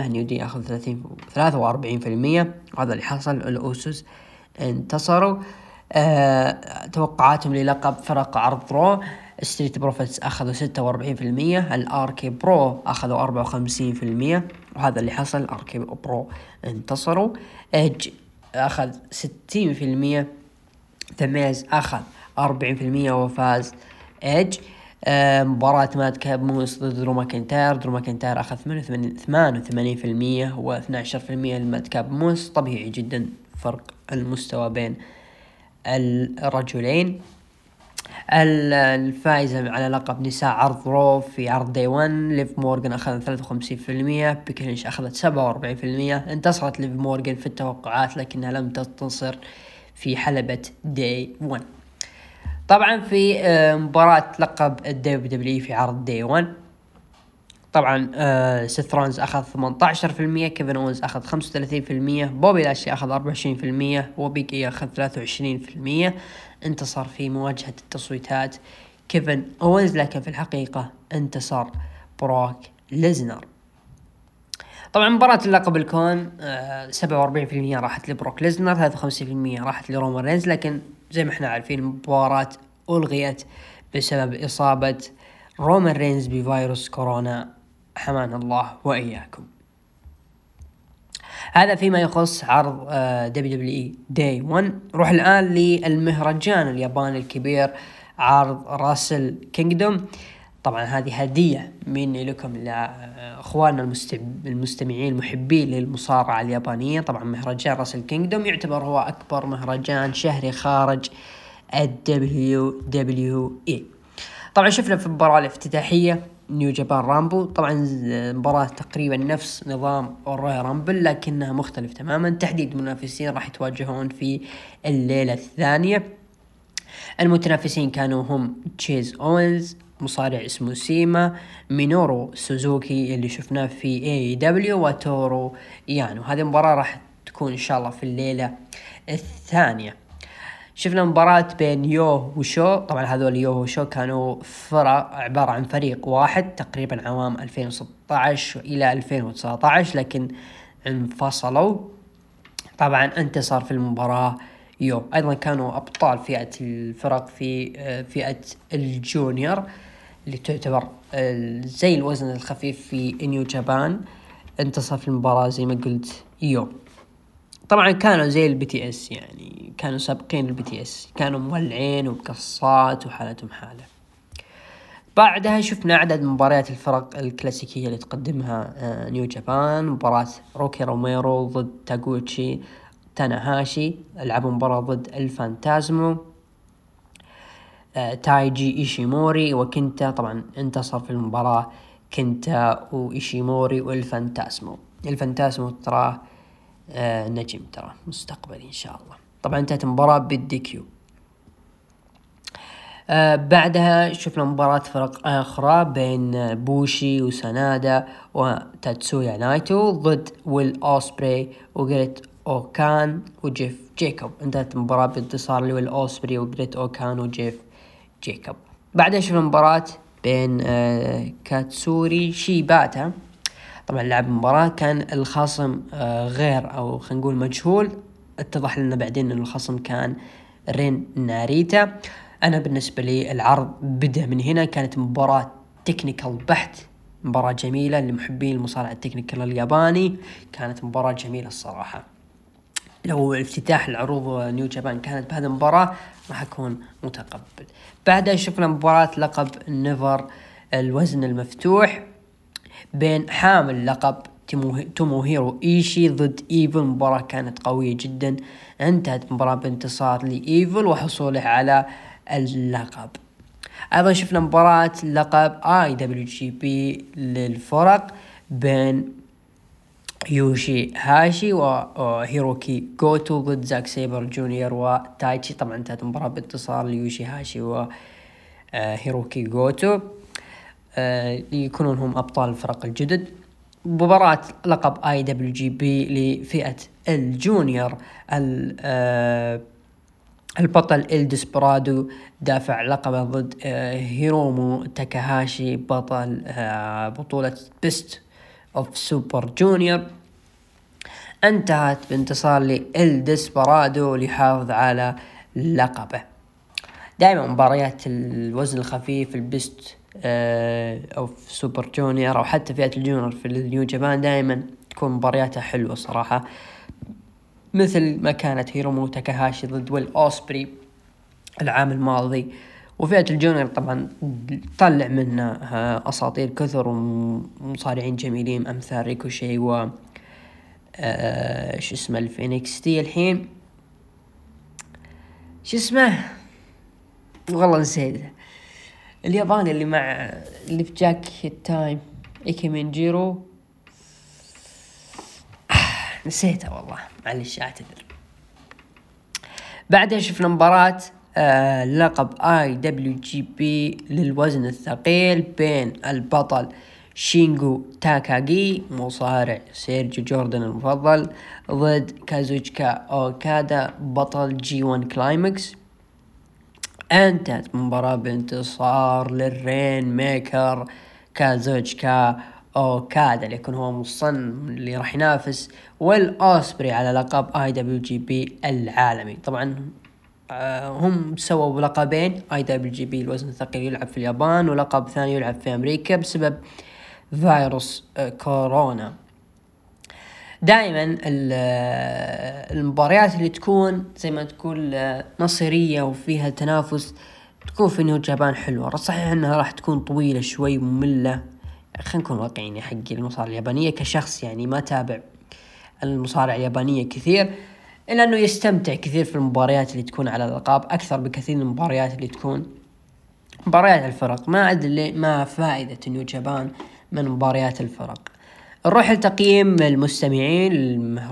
New Day أخذوا 30 43% وهذا اللي حصل ال Usos انتصروا. أه توقعاتهم للقب فرق عرض Raw. Street Profits أخذوا ستة وأربعين في المية ال RK-Bro أخذوا أربعة وخمسين في المية وهذا اللي حصل RK-Bro انتصروا. ايج أخذ ستين في المية ذا ميز أخذ أربعين في المية وفاز ايج آه مباراة ماد كاب موس ضد درو ماكنتاير درو ماكنتاير أخذ ثمانية وثمانين في المية و عشر في المية لماد كاب موس. طبيعي جدا فرق المستوى بين الرجلين. الفائزة على لقب نساء عرض Raw في عرض Day 1 ليف مورغان أخذت 53% بيكي لينش أخذت 47% انتصرت ليف مورغان في التوقعات لكنها لم تنتصر في حلبة Day 1 طبعا في آه، مباراة لقب ال WWE في عرض Day 1 طبعا آه سيث رولينز أخذ 18% كيفن اونز أخذ 35% بوبي لاشلي أخذ 24% وبيج اي أخذ 23% انتصر في مواجهة التصويتات. كيفن اونز لكن في الحقيقة انتصر بروك ليزنر. طبعا مباراة اللقب الكون آه 47% راحت لبروك ليزنر 53% راحت لرومان رينز لكن زي ما إحنا عارفين المباراة ألغيت بسبب إصابة رومان رينز بفيروس كورونا حمانا الله وإياكم. هذا فيما يخص عرض دبليو إي داي 1 نروح الآن للمهرجان الياباني الكبير عرض Wrestle Kingdom. طبعا هذه هدية مني لكم لأخواننا المستمعين المحبين للمصارعة اليابانية. طبعا مهرجان Wrestle Kingdom يعتبر هو أكبر مهرجان شهري خارج WWE. طبعا شفنا في المباراة الافتتاحية New Japan Rambo طبعا مباراة تقريبا نفس نظام ال Royal Rumble لكنها مختلف تماما. تحديد منافسين راح يتواجهون في الليلة الثانية. المتنافسين كانوا هم تشيس اوينز مصارع اسمه سيما مينورو سوزوكي اللي شفناه في AEW وتورو يانو. هذه المباراة راح تكون إن شاء الله في الليلة الثانية. شفنا مباراة بين يو وشو. طبعا هذول يو وشو كانوا فرق عبارة عن فريق واحد تقريبا عوام 2016 إلى 2019 لكن انفصلوا. طبعا انتصر في المباراة يو. أيضا كانوا أبطال فئة الفرق في آه، فئة ال junior اللي تعتبر آه، زي الوزن الخفيف في New Japan. انتصر في المباراة زي ما قلت يو. طبعا كانوا زي ال BTS يعني كانوا سابقين ال BTS كانوا مولعين وبقصات وحالتهم حالة بعدها شفنا عدد مباريات الفرق الكلاسيكية اللي تقدمها آه، New Japan مباراة روكي روميرو ضد تاغوتشي تاناهاشي لعبوا مباراة ضد الفانتازمو آه، تايجي إيشيموري وكنتا طبعا انتصر في المباراة كنتا وإيشيموري والفانتاسمو الفانتاسمو تراه آه نجم ترى مستقبلي إن شاء الله. طبعا انتهت المباراة بال DQ آه بعدها شفنا مباراة فرق أخرى بين بوشي وسانادا وتاتسويا نايتو ضد ويل أوسبري وجريت أوكان وجيف جيكوب. انتهت المباراة بانتصار لويل أوسبري وجريت أوكان وجيف جيكوب. بعدها شفنا مباراة بين آه كاتسوري شيباتا طبعا لعب مباراة كان الخصم آه، غير أو خلينا نقول مجهول. اتضح لنا بعدين إن الخصم كان رين ناريتا. أنا بالنسبة لي العرض بدأ من هنا. كانت مباراة technical بحت مباراة جميلة لمحبين المصارعة ال technical الياباني. كانت مباراة جميلة الصراحة. لو افتتاح العروض New Japan كانت بهذه المباراة راح أكون متقبل. بعدها شفنا مباراة لقب NEVER الوزن المفتوح. بين حامل لقب توموهيرو إيشي ضد إيفل. مباراة كانت قوية جدا. انتهت مباراة بانتصار لإيفل وحصوله على اللقب. أيضا شفنا مباراة لقب IWGP للفرق بين يوشي هاشي وهيروكي جوتو ضد زاك سيبر جونيور وتايتشي طبعا انتهت المباراة بانتصار ليوشي هاشي وهيروكي جوتو. آه، ليكونون هم أبطال الفرق الجدد. مباراة لقب IWGP لفئة ال junior آه، البطل إلديسبرادو دافع لقبه ضد آه، هيرومو تاكاهاشي بطل بطولة Best of Super Junior انتهت بانتصار للديسبرادو ليحافظ على لقبه. دائما مباريات الوزن الخفيف ال Best of Super Junior أو حتى فئة ال junior في ال New Japan دائما تكون مبارياتها حلوة صراحة. مثل ما كانت هيرومو تاكاهاشي ضد ويل اوسبري العام الماضي. وفئة ال junior طبعا طلع منها أساطير كثر ومصارعين جميلين أمثال ريكوشي و آه شو اسمه الفينيكس تي الحين. شو اسمه؟ والله نسيته الياباني اللي مع اللي في جاك تايم إيكي من جيرو نسيته والله معلش أعتذر. بعدها شفنا مباراة آه لقب اي دبليو جي بي للوزن الثقيل بين البطل شينجو تاكاغي مصارع سيرجيو جوردن المفضل ضد كازوتشكا أوكادا بطل G1 Climax انتهت مباراة بانتصار لل Rainmaker كازوتشكا اوكادا اللي يكون هو مصن اللي راح ينافس والأوسبري على لقب IWGP العالمي. طبعا آه، هم سووا لقبين IWGP الوزن الثقيل يلعب في اليابان ولقب ثاني يلعب في أمريكا بسبب فيروس آه، كورونا. دائما المباريات اللي تكون زي ما تقول نصيرية وفيها تنافس تكون في نيو جابان حلوة. صحيح إنها راح تكون طويلة شوي مملة خلينا نكون واقعيين حق المصارعة اليابانية كشخص يعني ما تابع المصارعة اليابانية كثير إلا إنه يستمتع كثير في المباريات اللي تكون على الألقاب أكثر بكثير من المباريات اللي تكون مباريات الفرق. ما أدري ما فائدة New Japan من مباريات الفرق. نروح لتقييم المستمعين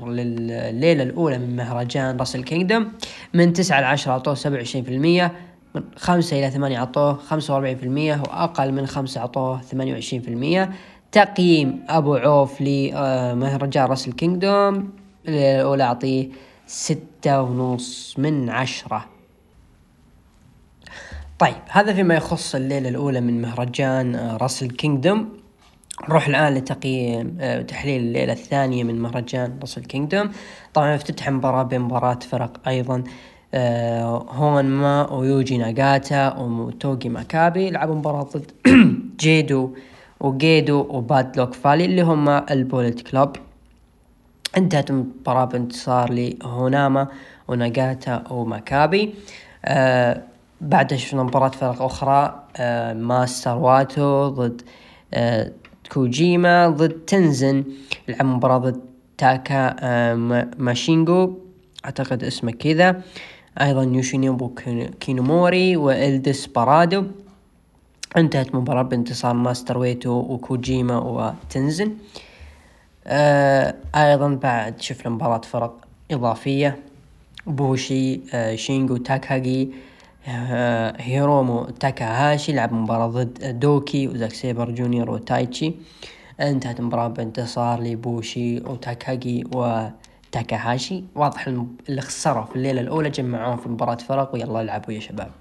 لليلة الأولى من مهرجان Wrestle Kingdom من تسعة لعشرة أعطوه سبعة وعشرين في المية من خمسة إلى ثمانية أعطوه خمسة وأربعين في المية وأقل من خمسة أعطوه ثمانية وعشرين في المية. تقييم أبو عوف لمهرجان Wrestle Kingdom الأولى أعطيه ستة ونص من عشرة. طيب هذا فيما يخص الليلة الأولى من مهرجان راسل كينجدوم نروح الآن لتقييم آه، تحليل الليلة الثانية من مهرجان راسل كينجدوم. طبعا افتتح مباراة بين مباراة فرق أيضا آه، هون ما ويوجي ناغاتا وتوغي ماكابي. لعبوا مباراة ضد جيدو وجيدو وباد لوك فالي اللي هم البوليت كلوب. انتهت المباراة بانتصار لهوناما وناغاتا وماكابي. آه بعدها شفنا مباراة فرق أخرى آه ماستر واتو ضد آه كوجيما ضد تنزن. لعب مباراة ضد تاكا آه، ماشينجو أعتقد اسمه كذا. أيضا يوشينوبو كينوموري وإل ديسبرادو. انتهت مباراة بانتصار ماستر واتو وكوجيما وتنزن. آه أيضا بعد شفنا مباراة فرق إضافية. بوشي آه شينجو تاكاغي هيرومو تاكاهاشي لعب مباراة ضد دوكي وزاك سيبر جونيور وتايتشي. انتهت المباراة بانتصار لبوشي وتاكاغي وتاكاهاشي. واضح اللي خسروا في الليلة الأولى جمعوهم في مباراة فرق ويلا العبوا يا شباب.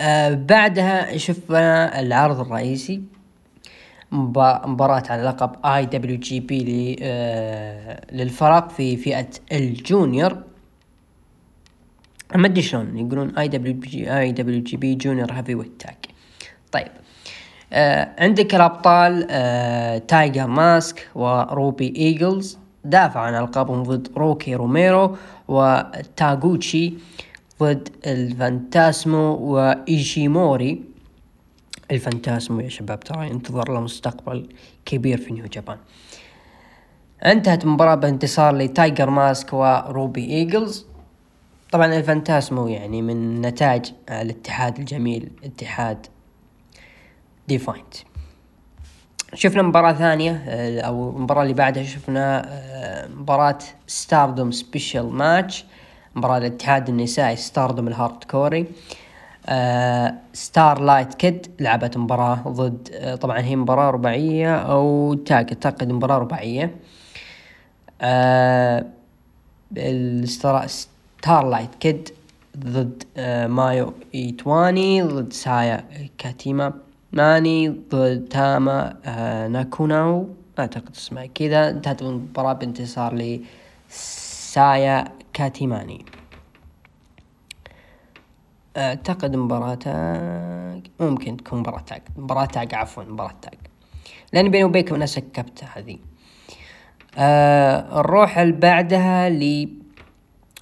آه بعدها شفنا العرض الرئيسي. مباراة على لقب IWGP للفرق في فئة ال junior. ما ادري شلون يقولون اي دبليو جي اي دبليو جي بي جونيور هيفي ويت طيب آه عندك الأبطال آه تايجر ماسك وروبي ايجلز دافع عن ألقابهم ضد روكي روميرو وتاغوتشي ضد الفانتاسمو وايشيموري الفانتاسمو يا شباب ترى ينتظر له مستقبل كبير في نيو جابان. انتهت المباراة بانتصار لتايجر ماسك وروبي إيجلز. طبعا الفانتاسمو يعني من نتاج الاتحاد الجميل اتحاد ديفاينت. شفنا مباراة ثانية آه، أو المباراة اللي بعدها شفنا آه، مباراة ستاردوم special match مباراة الاتحاد النسائي ستاردوم ال hardcore. ستار لايت كيد لعبت مباراة ضد آه، طبعا هي مباراة رباعية أو تاج أعتقد مباراة رباعية. الستار ستار لايت كيد ضد مايو ايتواني ضد سايا كاتيما ماني ضد تاما ناكوناو اعتقد اسمها كذا انتهت المباراة بانتصار لسايا كاتيماني اعتقد مباراة ممكن تكون مباراة tag مباراة tag عفوا مباراة tag لأن بيني وبينكم أنا skip تها هذه آه نروح بعدها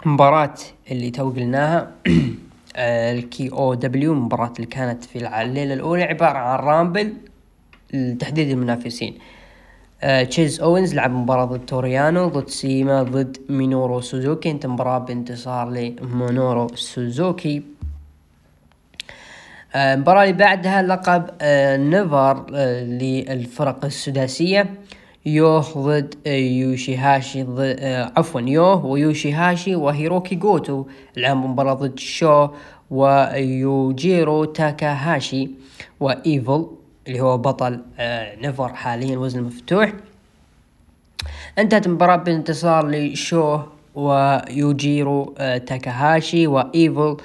لمباراة اللي تو قلناها ال KOPW المباراة اللي كانت في الليلة الأولى عبارة عن rumble لتحديد المنافسين. آه تشيز أوينز لعب مباراة ضد تورو يانو ضد سيما ضد مينورو سوزوكي. انتهت مباراة بانتصار لمينورو سوزوكي. آه المباراة اللي بعدها لقب آه نيفر آه للفرق السداسية. يوه ضد يوشيهاشي ضد آه، عفوا يوه ويوشيهاشي وهيروكي جوتو لعب مباراة ضد شو ويوجيرو تاكاهاشي وإيفل اللي هو بطل آه، نيفر حاليا وزن مفتوح. انتهت المباراة بانتصار لشو ويوجيرو آه، تاكاهاشي وإيفل.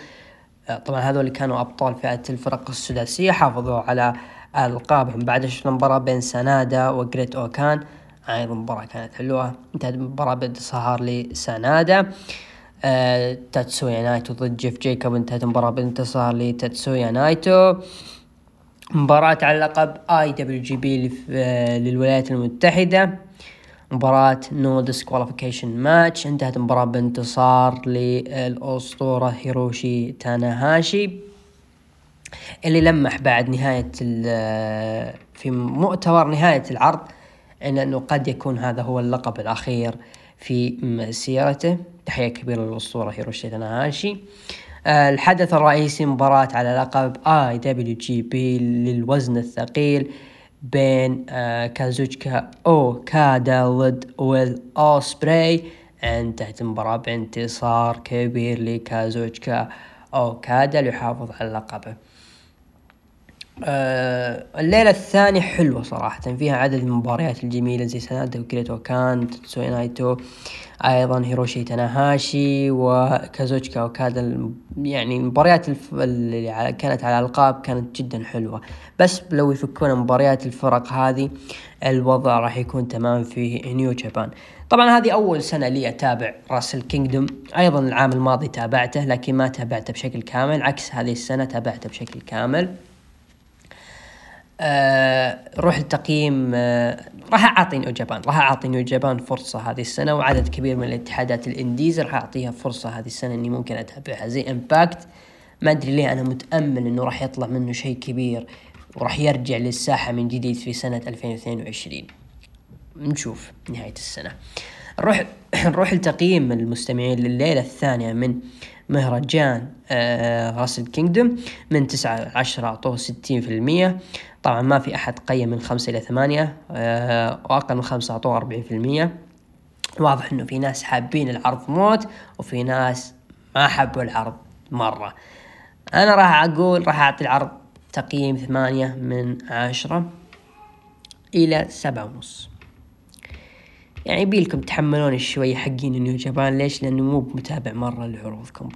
طبعا هذول كانوا أبطال فئة الفرق السداسية حافظوا على القابهم. بعد شفنا مباراة بين سنادا وجريت أوكان. أيضا مباراة كانت حلوة. انتهت المباراة بانتصار لسنادا. آه تاتسويا نايتو ضد جيف كوب. انتهت المباراة بانتصار لتاتسويا نايتو مباراة على لقب IWGP للولايات المتحدة. مباراة no disqualification match انتهت المباراة بانتصار للأسطورة هيروشي تاناهاشي. اللي لمح بعد نهاية في مؤتمر نهاية العرض إن أنه قد يكون هذا هو اللقب الأخير في مسيرته. تحية كبيرة للأسطورة هيروشي تاناهاشي آه، الحدث الرئيسي مباراة على لقب IWGP للوزن الثقيل بين آه، كازوتشكا أوكادا ضد ويل اوسبراي انتهت المباراة بانتصار كبير لكازوتشكا أوكادا ليحافظ على لقبه. الليلة الثانية حلوة صراحة فيها عدد من المباريات الجميلة زي سنادا وجريت أوكان تاتسويا نايتو أيضا هيروشي تاناهاشي وكازوتشكا أوكادا يعني المباريات الف... اللي كانت على الألقاب كانت جدا حلوة. بس لو يفكون مباريات الفرق هذه الوضع راح يكون تمام في نيو جابان. طبعا هذه أول سنة لي أتابع راسل كينجدوم. أيضا العام الماضي تابعته لكن ما تابعته بشكل كامل عكس هذه السنة تابعته بشكل كامل. آه روح التقييم آه راح أعطي نيو جابان راح أعطي نيو جابان فرصة هذه السنة وعدد كبير من الاتحادات ال indies راح أعطيها فرصة هذه السنة إني ممكن أتابعها. زي امباكت ما أدري ليه أنا متأمل إنه راح يطلع منه شيء كبير وراح يرجع للساحة من جديد في سنة 2022 نشوف نهاية السنة. نروح نروح لتقييم المستمعين لليلة الثانية من مهرجان آه راسل كينجدوم من تسعة عشرة أعطوه ستين في المية. طبعا ما في أحد قيم من خمسة إلى ثمانية آه وأقل من خمسة أعطوه أربعين في المية. واضح إنه في ناس حابين العرض موت وفي ناس ما حبوا العرض مرة. أنا راح أقول راح أعطي العرض تقييم ثمانية من عشرة إلى سبعة ونص. يعني يبيلكم تحملون شوي حقين نيو جابان ليش؟ لأنه مو متابع مرة لعروضكم.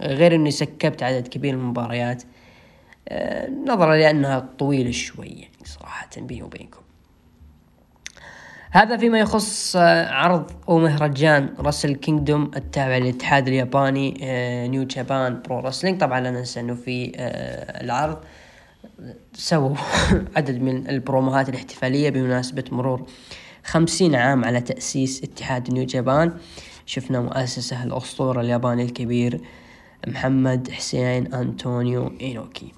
غير اني سكبت عدد كبير من المباريات. نظرا لأنها طويلة شوي يعني صراحة بيني وبينكم. هذا فيما يخص عرض أو مهرجان راسل كينجدوم التابع للاتحاد الياباني نيو جابان برو رسلينج طبعا لا ننسى إنه في آه، العرض سووا عدد من البروموهات الاحتفالية بمناسبة مرور خمسين عام على تأسيس اتحاد نيو جابان شفنا مؤسسه الأسطورة الياباني الكبير محمد حسين أنطونيو إينوكي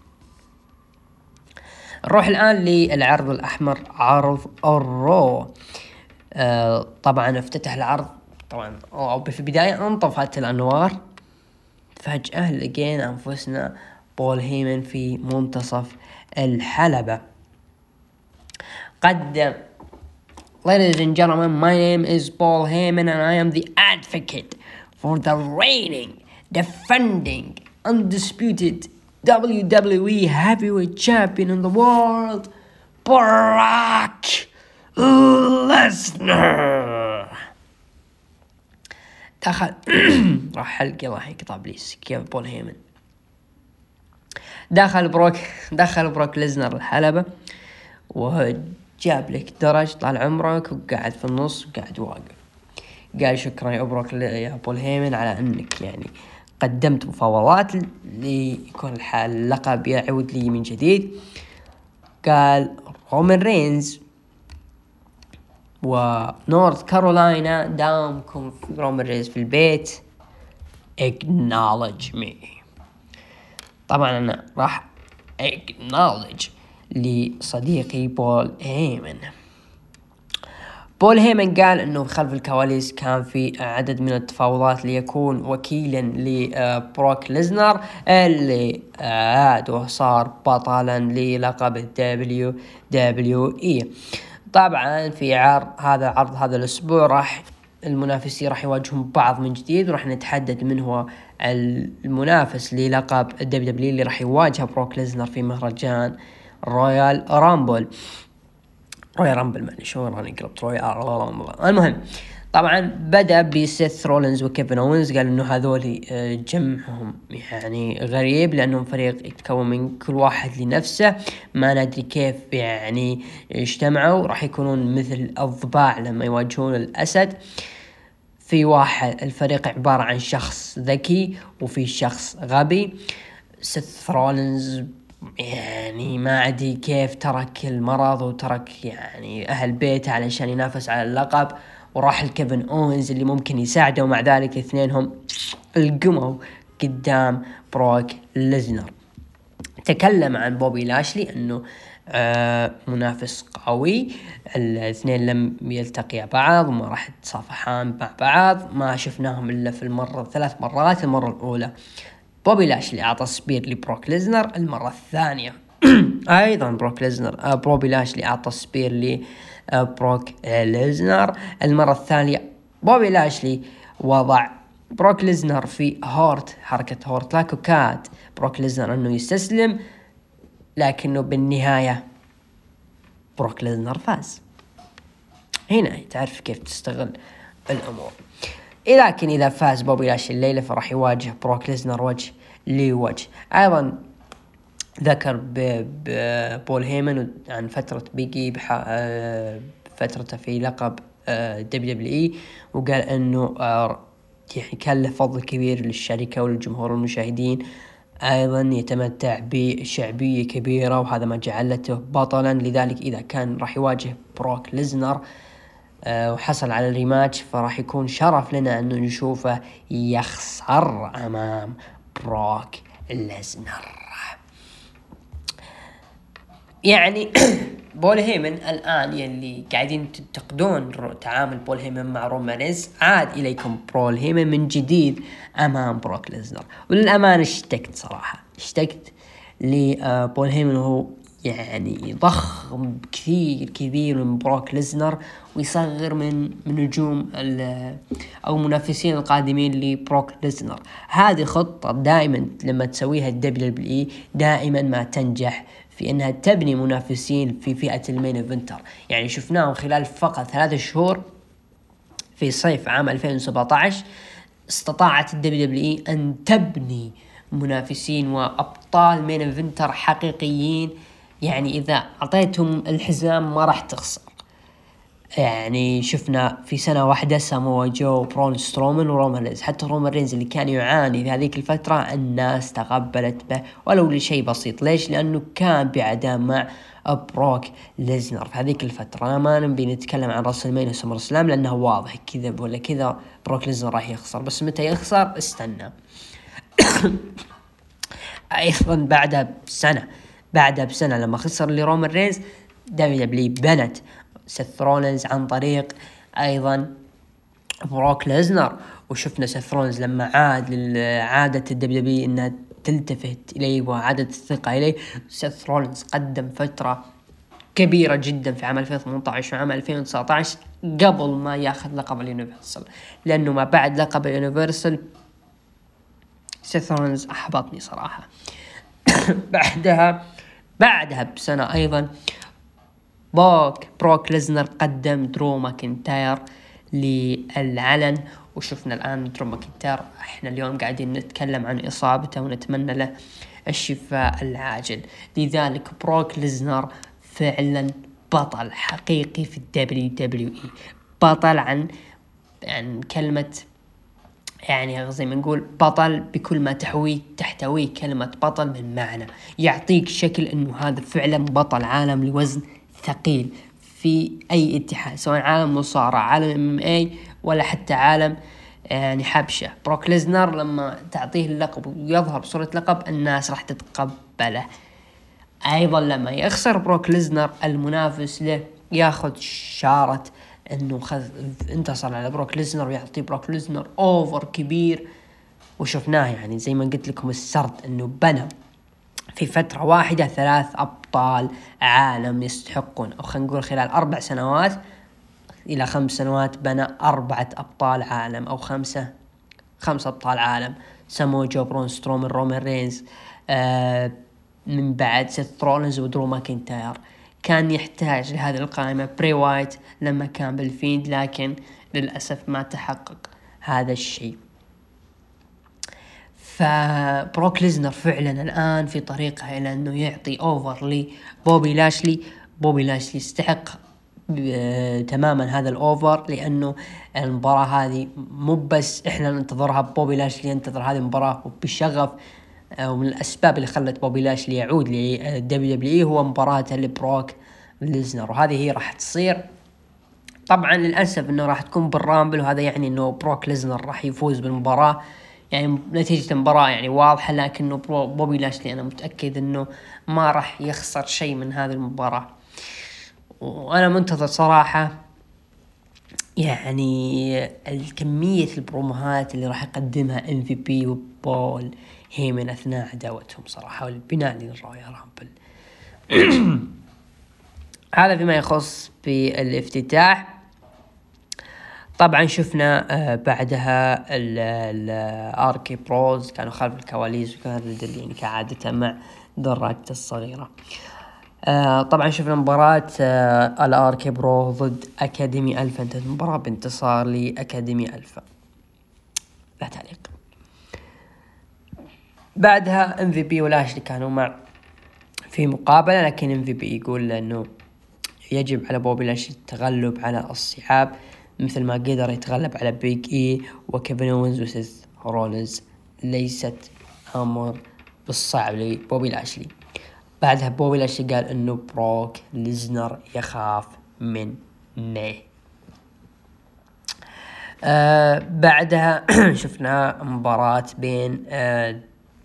نروح الآن للعرض الأحمر عرض الرو. آه طبعا افتتح العرض. طبعا في البداية انطفت الأنوار. فجأة لقينا أنفسنا بول هيمن في منتصف الحلبة. قدم Ladies and gentlemen, my name is Paul Heyman and I am the advocate for the reigning, defending, undisputed WWE Heavyweight Champion in the world, Brock Lesnar. دخل راح حلقي راح يقطع بليس كيف بول هيمن دخل بروك دخل بروك ليزنر الحلبة وجاب لك درج طال عمرك وقعد في النص وقعد واقف قال شكرا يا بروك يا بول هيمن على إنك يعني قدمت مفاوضات ليكون اللقب يعود لي من جديد. قال رومان رينز ونورث كارولاينا دامكم رومان رينز في البيت. Acknowledge me. طبعا أنا راح acknowledge لصديقي بول هيمن. بول هيمن قال إنه خلف الكواليس كان في عدد من التفاوضات ليكون وكيلا لبروك ليزنر اللي عاد وصار بطلا للقب الدبليو دبليو إي. طبعا في عرض هذا عرض هذا الأسبوع راح المنافسين راح يواجهون بعض من جديد وراح نتحدد من هو المنافس للقب الدبليو دبليو اللي راح يواجه بروك ليزنر في مهرجان رويال رامبل. رويال رامبل معلش شو راني قلبت رويال رامبل المهم طبعا بدأ بسيث رولينز وكيفن اونز قال إنه هذول آه، جمعهم يعني غريب لأنهم فريق يتكون من كل واحد لنفسه. ما ندري كيف يعني اجتمعوا راح يكونون مثل الضباع لما يواجهون الأسد. في واحد الفريق عبارة عن شخص ذكي وفي شخص غبي. سيث رولينز يعني ما ادري كيف ترك المرض وترك يعني أهل بيته علشان ينافس على اللقب وراح لكيفن أونز اللي ممكن يساعده ومع ذلك اثنينهم القموا قدام بروك ليزنر. تكلم عن بوبي لاشلي إنه آه منافس قوي. الاثنين لم يلتقيا بعض وما راح يتصافحان مع بعض. ما شفناهم إلا في المرة ثلاث مرات المرة الأولى بوبي لاشلي أعطى spear لبروك ليزنر المرة الثانية. أيضا بروك ليزنر آه بوبي لاشلي أعطى spear بروك ليزنر. المرة الثانية بوبي لاشلي وضع بروك ليزنر في hurt حركة hurt lock وكاد بروك ليزنر إنه يستسلم لكنه بالنهاية بروك ليزنر فاز. هنا تعرف كيف تستغل الأمور. لكن إذا فاز بوبي لاشلي الليلة فراح يواجه بروك ليزنر وجه لوجه أيضا ذكر بول هيمن عن فترة بيج إي آه، فترته في لقب دبليو دبليو إي وقال إنه آه، يعني كان له فضل كبير للشركة وللجمهور والمشاهدين. أيضا يتمتع بشعبية كبيرة وهذا ما جعلته بطلا. لذلك إذا كان راح يواجه بروك ليزنر آه، وحصل على ال rematch فراح يكون شرف لنا انه نشوفه يخسر أمام بروك ليزنر يعني بول هيمن الآن يلي قاعدين تنتقدون تعامل بول هيمن مع رومان رينز عاد إليكم بول هيمن من جديد أمام بروك ليزنر. وللأمانة اشتقت صراحة. اشتقت لبول هيمن وهو يعني ضخم كثير كثير من بروك ليزنر ويصغر من من نجوم أو منافسين القادمين لبروك ليزنر. هذه خطة دائما لما تسويها الدبليو دبليو دائما ما تنجح في إنها تبني منافسين في فئة ال main eventer. يعني شفناهم خلال فقط ثلاثة شهور في صيف عام 2017 استطاعت الدبليو دبليو أن تبني منافسين وأبطال main eventer حقيقيين يعني إذا أعطيتهم الحزام ما راح تخسر. يعني شفنا في سنة واحدة سامو جو برون سترومان ورومان رينز. حتى رومان رينز اللي كان يعاني في هذيك الفترة الناس تقبلت به ولو لشيء بسيط. ليش؟ لأنه كان بعداء مع بروك ليزنر في هذيك الفترة. أنا ما نبي نتكلم عن راسلمينيا وسمرسلام لأنه واضح كذا ولا كذا بروك ليزنر راح يخسر. بس متى يخسر؟ استنى. أيضا بعدها بسنة. بعدها بسنة لما خسر لرومان رينز دبليو دبليو بنت. سيث رولينز عن طريق أيضا بروك ليزنر. وشفنا سيث رولينز لما عاد لعادة الدبليو دبليو إنها تلتفت إليه وعادت الثقة إليه. سيث رولينز قدم فترة كبيرة جدا في عام 2018 وعام 2019 قبل ما ياخذ لقب ال Universal. لأنه ما بعد لقب ال Universal سيث رولينز أحبطني صراحة. بعدها بعدها بسنة أيضا بوك بروك ليزنر قدم درو ماكنتاير للعلن. وشفنا الآن درو ماكنتاير إحنا اليوم قاعدين نتكلم عن إصابته ونتمنى له الشفاء العاجل. لذلك بروك ليزنر فعلا بطل حقيقي في ال WWE بطل عن عن كلمة يعني زي ما نقول بطل بكل ما تحويه تحتويه كلمة بطل من معنى. يعطيك شكل إنه هذا فعلا بطل عالم لوزن ثقيل في أي اتحاد سواء عالم مصارعة عالم MMA ولا حتى عالم يعني حبشة. بروك ليزنر لما تعطيه اللقب ويظهر بصورة لقب الناس راح تتقبله. أيضا لما يخسر بروك ليزنر المنافس له ياخذ شارة إنه خذ انتصر على بروك ليزنر ويعطي بروك ليزنر over كبير. وشفناه يعني زي ما قلت لكم السرد إنه بنى في فترة واحدة ثلاث أبطال عالم يستحقون. أو خلينا نقول خلال أربع سنوات إلى خمس سنوات بنى أربعة أبطال عالم أو خمسة خمسة أبطال عالم. سمو جو برون سترومن رومان رينز آه من بعد سيث رولنز ودرو ماكنتاير كان يحتاج لهذه القائمة. براي وايت لما كان بال Fiend لكن للأسف ما تحقق هذا الشيء. فبروك ليزنر فعلا الآن في طريقه إلى أنه يعطي over لبوبي لاشلي بوبي لاشلي يستحق تماما هذا ال over لأنه المباراة هذه مو بس إحنا ننتظرها بوبي لاشلي ينتظر هذه المباراة بشغف ومن الأسباب اللي خلت بوبي لاشلي يعود ل WWE هو مباراته لبروك ليزنر. وهذه هي راح تصير. طبعا للأسف إنه راح تكون بال Rumble وهذا يعني إنه بروك ليزنر راح يفوز بالمباراة. يعني نتيجة المباراة يعني واضحة لكنه بوبي لاشلي أنا متأكد أنه ما راح يخسر شيء من هذه المباراة. وأنا منتظر صراحة يعني الكمية البروموهات اللي راح يقدمها MVP وبول. هيمن أثناء عداوتهم صراحة والبناء لل Royal Rumble هذا فيما يخص بالافتتاح. طبعا شفنا آه بعدها ال RK-Bros كانوا خلف الكواليس وكان يعني كعادته مع دراجته الصغيرة. آه طبعا شفنا مباراة آه ال RK-Bro ضد Academy Alpha. انتهت المباراة بانتصار ل Academy Alpha. لا تعليق. بعدها MVP ولاشلي كانوا مع في مقابلة لكن MVP يقول إنه يجب على بوبي لاشلي التغلب على الصعاب مثل ما قدر يتغلب على Big E وكيفن اونز وسيث رولنز ليست أمر بالصعب لبوبي لاشلي بعدها بوبي لاشلي قال إنه بروك ليزنر يخاف مني. آه بعدها شفنا مباراة بين آه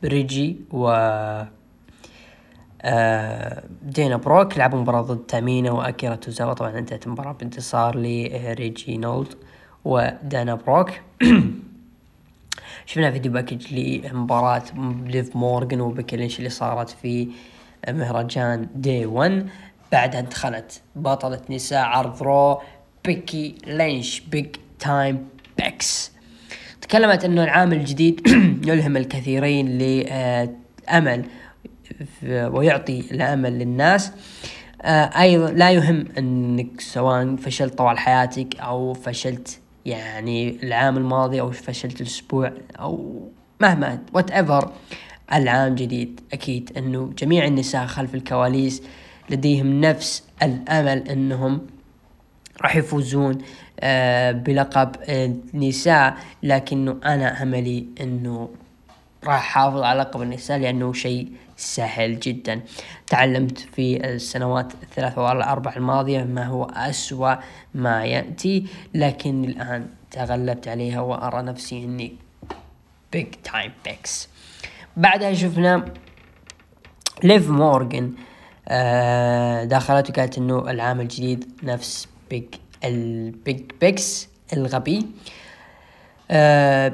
ريجي و آه دانا بروك لعبوا مباراة ضد تامينا وأكيرا توزاوا. طبعا انتهت المباراة بانتصار لريجينولد ودانا بروك. شفنا فيديو package لمباراة ليف مورغان وبيكي اللي صارت في مهرجان Day 1 بعدها دخلت بطلة نساء عرض رو بيكي لينش Big Time Becks تكلمت إنه العام الجديد يلهم الكثيرين لأمل ويعطي الامل للناس. آه، أيضا لا يهم إنك سواء فشلت طوال حياتك أو فشلت يعني العام الماضي أو فشلت الأسبوع أو مهما whatever العام جديد أكيد إنه جميع النساء خلف الكواليس لديهم نفس الأمل إنهم راح يفوزون آه بلقب النساء لكنه أنا املي إنه راح أحافظ على لقب النساء لأنه شيء سهل جدا. تعلمت في السنوات الثلاث أو الاربع الماضية ما هو أسوأ ما يأتي. لكن الآن تغلبت عليها وأرى نفسي إني Big Time Becks بعدها شفنا ليف مورغان آه دخلت وقالت إنه العام الجديد نفس Big ال Big Becks الغبي. آه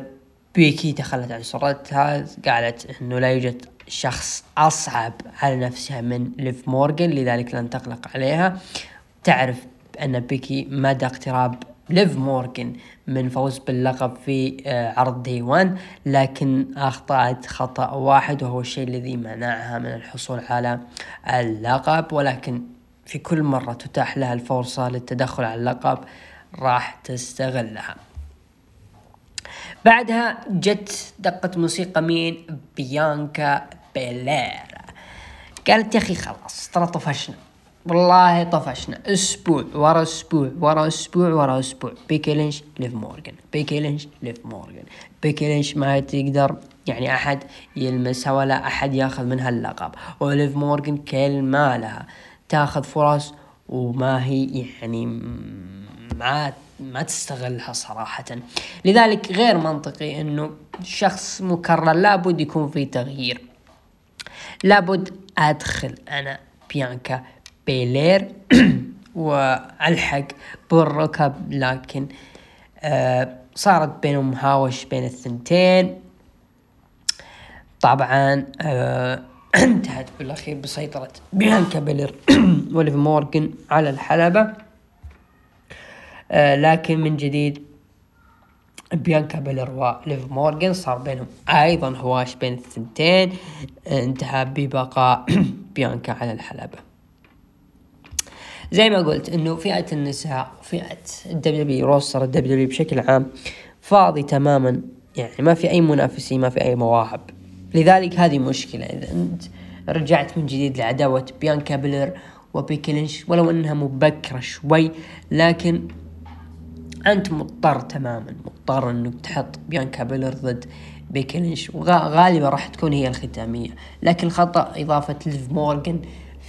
بيكي تخلت عن صورتها قالت إنه لا يوجد شخص أصعب على نفسها من ليف مورغان لذلك لن تقلق عليها. تعرف أن بيكي مدى اقتراب ليف مورغان من فوز باللقب في آه، عرض دي 1 لكن أخطأت خطأ واحد وهو الشيء الذي منعها من الحصول على اللقب. ولكن في كل مرة تتاح لها الفرصة للتدخل على اللقب راح تستغلها. بعدها جت دقة موسيقى مين؟ بيانكا بيلير. قالت يا أخي خلاص ترى طفشنا. والله طفشنا. أسبوع ورا أسبوع ورا أسبوع ورا أسبوع. بيكي لينش ليف مورجان بيكي لينش ليف مورجان بيكي لينش ما تقدر يعني أحد يلمسها ولا أحد ياخذ منها اللقب. وليف مورجان كل ما لها تاخذ فرص وما هي يعني ما ما تستغلها صراحة. لذلك غير منطقي إنه شخص مكرر لابد يكون في تغيير. لابد أدخل أنا بيانكا بيلير وألحق بالركب لكن آه صارت بينهم هاوش بين الثنتين. طبعا آه انتهت بالاخير بسيطرة بيانكا بيلير وليف مورغن على الحلبة. آه لكن من جديد بيانكا بيلر وليف مورغان صار بينهم أيضا هواش بين الثنتين. انتهى ببقاء بيانكا على الحلبة. زي ما قلت إنه فئة النساء وفئة ال W roster ال W بشكل عام فاضي تماما. يعني ما في أي منافسين ما في أي مواهب. لذلك هذه مشكلة. إذا أنت رجعت من جديد لعداوة بيانكا بيلر وبيكي لينش ولو أنها مبكرة شوي لكن أنت مضطر تماما مضطر إنك تحط بيانكا بيلر ضد بيكي لينش وغالبا راح تكون هي الختامية. لكن خطأ إضافة ليف مورغان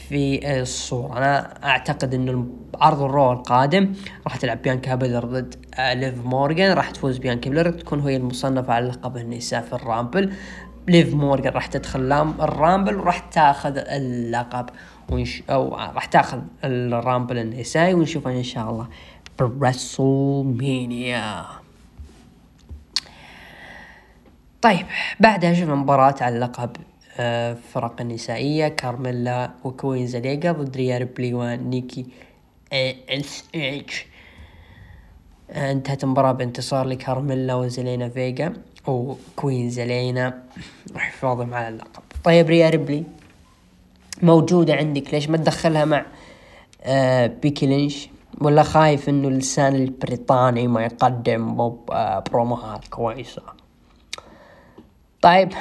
في الصورة. أنا أعتقد انه عرض ال Raw القادم راح تلعب بيانكا بيلر ضد ليف مورغان راح تفوز بيانكا بيلر تكون هي المصنفة على لقب النساء في ال Rumble ليف مورغان راح تدخل ال Rumble وراح تاخذ اللقب ونش... أو راح تاخذ ال Rumble النسائي ونشوفها إن شاء الله ب WrestleMania طيب بعدها شفنا مباراة على اللقب آه، فرق النسائية كارميلا وكوين زلينا ضد ريا ريبلي ونيكي اس اتش انتهت المباراة بانتصار لكارميلا وزلينا فيجا. وكوين زلينا وحفاظهم على اللقب. طيب ريا ريبلي موجودة عندك. ليش ما تدخلها مع آه بيكي لينش؟ ولا خايف إنه اللسان البريطاني ما يقدم بروموهات كويسة؟ طيب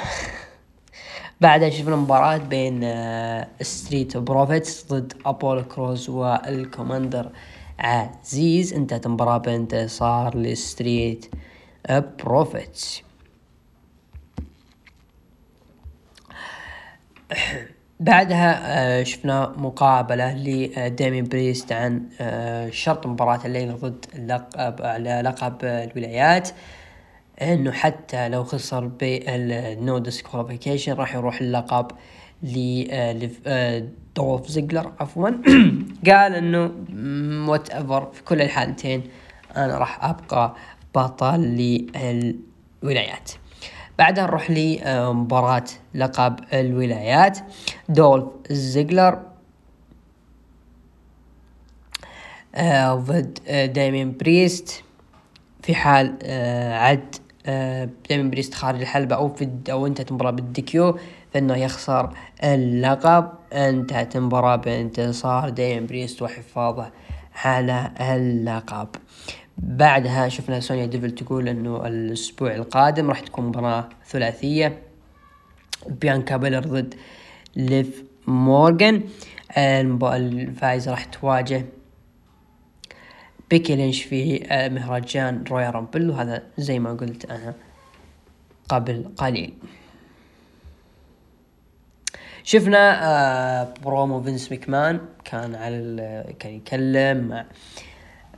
بعدها شفنا مباراة بين ستريت بروفيتس ضد ابولو كروز والكوماندر عزيز انتهت المباراة بانتصار لستريت بروفيتس بعدها آه، شفنا مقابلة لديمين بريست عن آه، شرط مباراة الليلة ضد اللقب على لقب الولايات. إنه حتى لو خسر بال No Disqualification راح يروح اللقب ل دولف زيجلر عفوا. قال إنه whatever في كل الحالتين أنا راح أبقى بطل للولايات. بعدها نروح لمباراة لقب الولايات دولف زيجلر آه، ضد آه، دايمين بريست. في حال آه، عد دايمين بريست خارج الحلبة أو في أو انتهت المباراة بال DQ فإنه يخسر اللقب. انتهت المباراة بانتصار دايمين بريست وحفاظه على اللقب. بعدها شفنا سونيا ديفل تقول إنه الأسبوع القادم راح تكون مباراة ثلاثية. بيانكا بيلر ضد ليف مورغان. الفائزة راح تواجه بيكي لينش في آه، مهرجان Royal Rumble وهذا زي ما قلت أنا قبل قليل. شفنا آه، برومو فينس ميكمان كان على كان يتكلم مع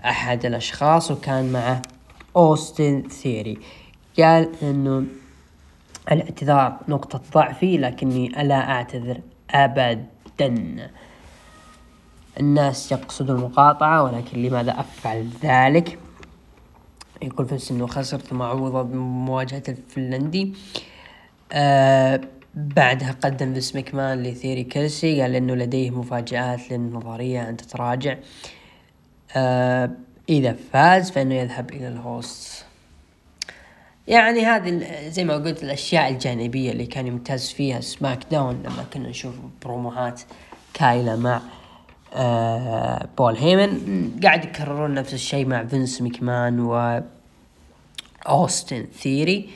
أحد الأشخاص وكان معه أوستن ثيري. قال إنه الاعتذار نقطة ضعفي لكني لا أعتذر أبدا. الناس يقصد المقاطعة ولكن لماذا أفعل ذلك؟ يقول فنس انه خسر ثم عوضه بمواجهة الفنلندي. آه بعدها قدم فيس مكمان لثيري كيلسي قال إنه لديه مفاجآت للنظرية أن تتراجع. آه إذا فاز فإنه يذهب إلى الهوست. يعني هذه زي ما قلت الأشياء الجانبية اللي كان يمتاز فيها سماك داون لما كنا نشوف بروموهات كايلا مع آه بول هيمن. قاعد يكررون نفس الشيء مع فينس ميكمان و أوستن ثيري.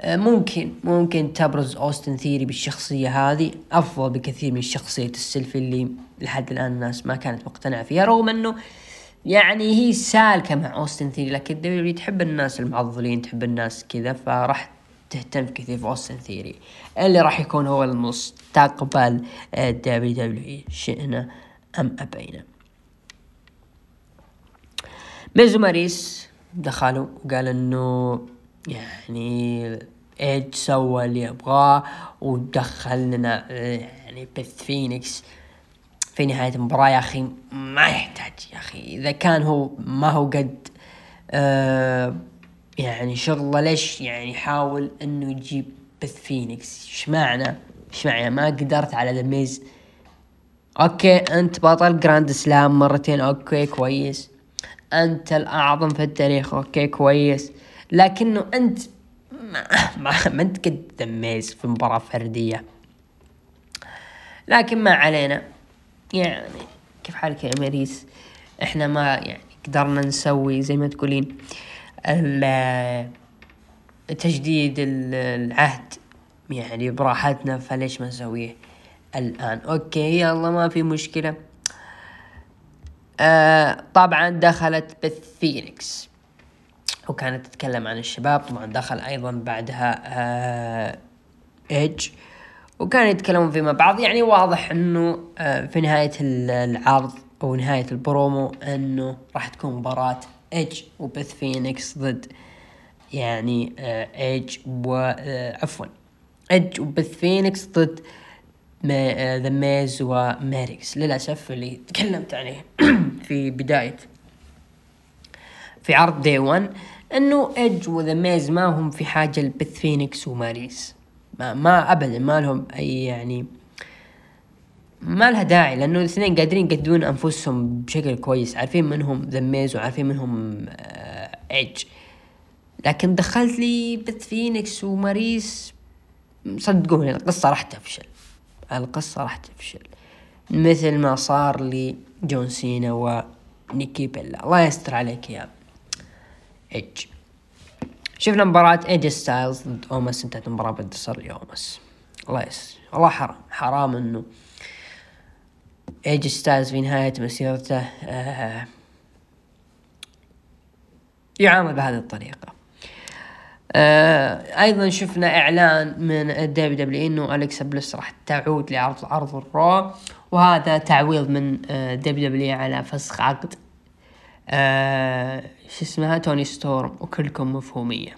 آه ممكن ممكن تبرز أوستن ثيري بالشخصية هذه أفضل بكثير من شخصية السيلفي اللي لحد الآن الناس ما كانت مقتنعة فيها رغم إنه يعني هي سالكة مع أوستن ثيري لكن ال W تحب الناس المعضلين تحب الناس كذا فراح تهتم كثير في أوستن ثيري. اللي راح يكون هو المستقبل WW شئنا أم أبينا. ميز وماريس دخلوا وقال إنه يعني ايج سوى اللي يبغاه ودخل لنا يعني بث فينيكس. في نهاية المباراة يا أخي ما يحتاج يا أخي. إذا كان هو ما هو قد آه يعني شغله ليش يعني يحاول إنه يجيب بث فينيكس؟ إيش معنى؟ إيش معنى؟ ما قدرت على ذا ميز okay أنت بطل Grand Slam مرتين okay كويس. أنت الأعظم في التاريخ okay كويس. لكنه أنت ما ما, ما أنت قد ذا في مباراة فردية. لكن ما علينا. يعني كيف حالك يا ماريس إحنا ما يعني قدرنا نسوي زي ما تقولين تجديد العهد يعني براحتنا فليش ما نسويه الآن؟ okay يلا ما في مشكلة. آه طبعا دخلت بث فينيكس وكانت تتكلم عن الشباب. طبعا دخل أيضا بعدها آه إيج وكانوا يتكلمون فيما بعض. يعني واضح إنه آه، في نهاية العرض أو نهاية البرومو إنه راح تكون مباراة ايج وبث فينيكس ضد يعني ايج وعفوا ايج وبث فينيكس ضد ذا ميز وماريس للأسف اللي تكلمت عليه في بداية في عرض Day 1 إنه ايج وذا ميز ما هم في حاجة لبث فينيكس وماريس ما, ما ابدا ما لهم أي يعني ما لها داعي لأنه الاثنين قادرين يقدمون أنفسهم بشكل كويس عارفين منهم ذا ميز وعارفين منهم آه ايج لكن دخلت لي بث فينيكس وماريس صدقوني القصة راح تفشل. القصة راح تفشل. مثل ما صار لي جون سينا ونيكي بيلا. الله يستر عليك يا ايج شفنا مباراة اي جي ستايلز ضد أوموس انتهت المباراة بانتصار لأوموس الله يس والله حرام حرام إنه اي جي ستايلز في نهاية مسيرته آه يعامل بهذه الطريقة. آه أيضا شفنا إعلان من ال WW إنه أليكسا بلس راح تعود لعرض عرض ال Raw وهذا تعويض من آه WW على فسخ عقد آه شو اسمها؟ توني ستورم وكلكم مفهومية.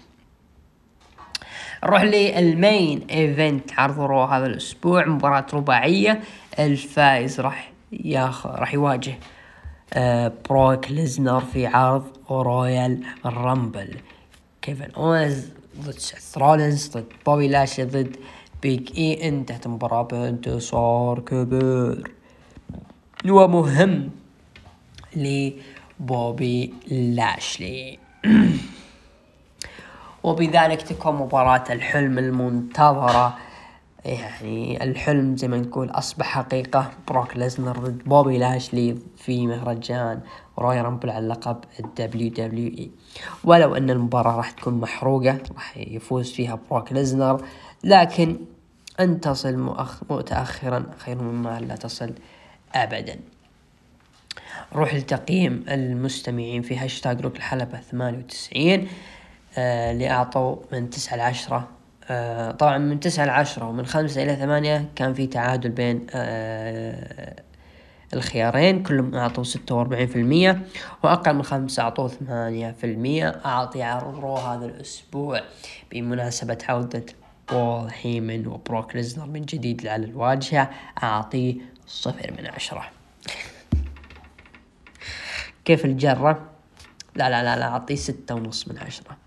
نروح لل main event عرض Raw هذا الأسبوع مباراة رباعية. الفائز راح ياخذ راح يواجه آه بروك ليزنر في عرض Royal Rumble. كيفن اونز ضد سيث رولينز ضد بوبي لاشلي ضد بيج إي انتهت المباراة بانتصار كبير. ومهم بوبي لاشلي. وبذلك تكون مباراة الحلم المنتظرة. يعني الحلم زي ما نقول أصبح حقيقة. بروك ليزنر ضد بوبي لاشلي في مهرجان Royal Rumble على لقب ال WWE. ولو أن المباراة راح تكون محروقة راح يفوز فيها بروك ليزنر. لكن أن تصل مؤخ... متأخرا خير مما لا تصل أبدا. روح لتقييم المستمعين في هاشتاج ركن الحلبة ثمانية وتسعين آه، اللي أعطوا من تسعة لعشرة آه طبعا من تسعة لعشرة ومن خمسة إلى ثمانية كان في تعادل بين آه الخيارين. كلهم أعطوا ستة وأربعين في المية وأقل من خمسة أعطوا ثمانية في المية. أعطي عرض Raw هذا الأسبوع بمناسبة عودة بول هيمن وبروك ليزنر من جديد على الواجهة. أعطيه صفر من عشرة. كيف الجرة؟ لا لا لا لا أعطيه ستة ونص من عشرة.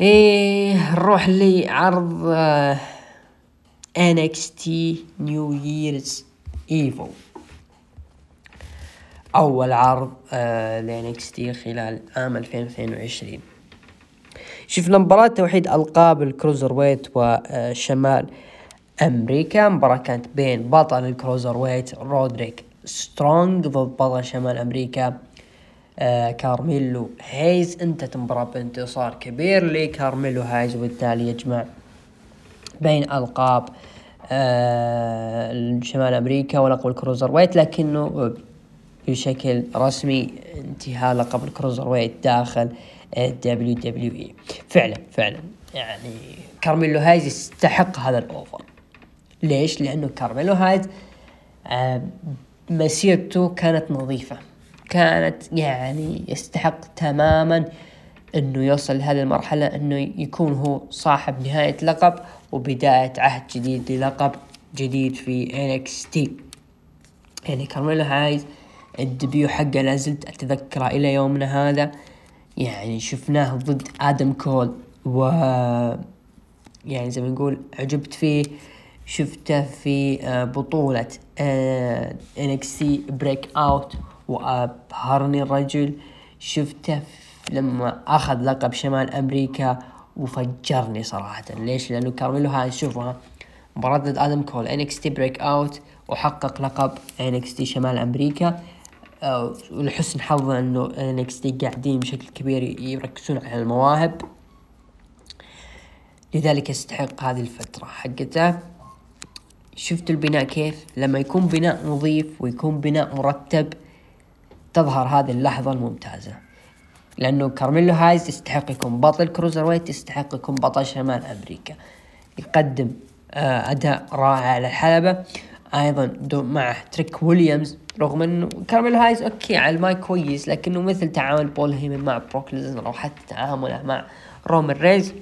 إيه نروح لعرض آه NXT New Year's Evil. أول عرض آه ل NXT خلال عام 2022 شفنا مباراة توحيد ألقاب ال cruiserweight وشمال أمريكا. مباراة كانت بين بطل ال cruiserweight رودريك سترونج ضد بطل شمال أمريكا. آه كارميلو هايز انتهت المباراة بانتصار كبير لكارميلو هايز وبالتالي يجمع بين ألقاب آه شمال أمريكا ولقب ال cruiserweight. لكنه بشكل رسمي انتهاء لقب ال cruiserweight داخل WWE. فعلا فعلا. يعني كارميلو هايز يستحق هذا ال over. ليش؟ لأنه كارميلو هايز آه مسيرته كانت نظيفة. كانت يعني يستحق تماما إنه يوصل لهذه المرحلة إنه يكون هو صاحب نهاية لقب وبداية عهد جديد للقب جديد في NXT يعني كارميلو هايز ال debut حقه لازلت أتذكره إلى يومنا هذا. يعني شفناه ضد آدم كول و يعني زي ما نقول عجبت فيه شفته في آه، بطولة NXT Breakout وأبهرني الرجل. شفته لما أخذ لقب شمال أمريكا وفجرني صراحة. ليش؟ لأنه كارميلو هايز شفناه مباراة ضد آدم كول. NXT Breakout وحقق لقب NXT شمال أمريكا. آه، ولحسن حظه إنه NXT قاعدين بشكل كبير يركزون على المواهب. لذلك يستحق هذه الفترة حقته. شفت البناء كيف؟ لما يكون بناء نظيف ويكون بناء مرتب تظهر هذه اللحظة الممتازة. لأنه كارميلو هايز يستحق يكون بطل cruiserweight يستحق يكون بطل شمال أمريكا. يقدم آه أداء رائع على الحلبة. أيضا مع تريك ويليامز رغم إنه كارميلو هايز okay على المايك كويس لكنه مثل تعامل بول هيمن مع بروك أو حتى تعامله مع رومان رينز.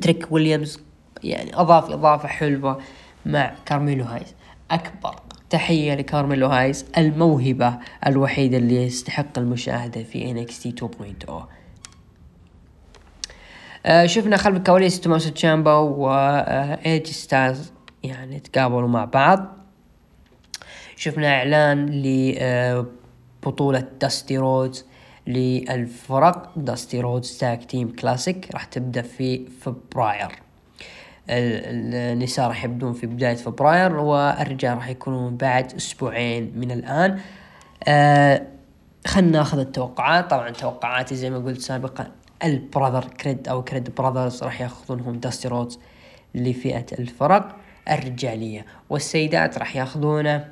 تريك ويليامز يعني أضاف إضافة حلوة. مع كارميلو هايز أكبر تحية لكارميلو هايز الموهبة الوحيدة اللي يستحق المشاهدة في NXT 2.0 آه شفنا خلف الكواليس توماس تشامبا واي جي ستايلز يعني تقابلوا مع بعض. شفنا إعلان لبطولة داستي رودز للفرق. داستي رودز Tag Team Classic راح تبدأ في فبراير. النساء راح يبدون في بداية فبراير والرجال راح يكونون بعد أسبوعين من الآن. آه خلنا ناخذ التوقعات. طبعا توقعاتي زي ما قلت سابقا البراذر كريد أو كريد براذرز راح يأخذونهم داستي رودز لفئة الفرق الرجالية والسيدات راح يأخذونه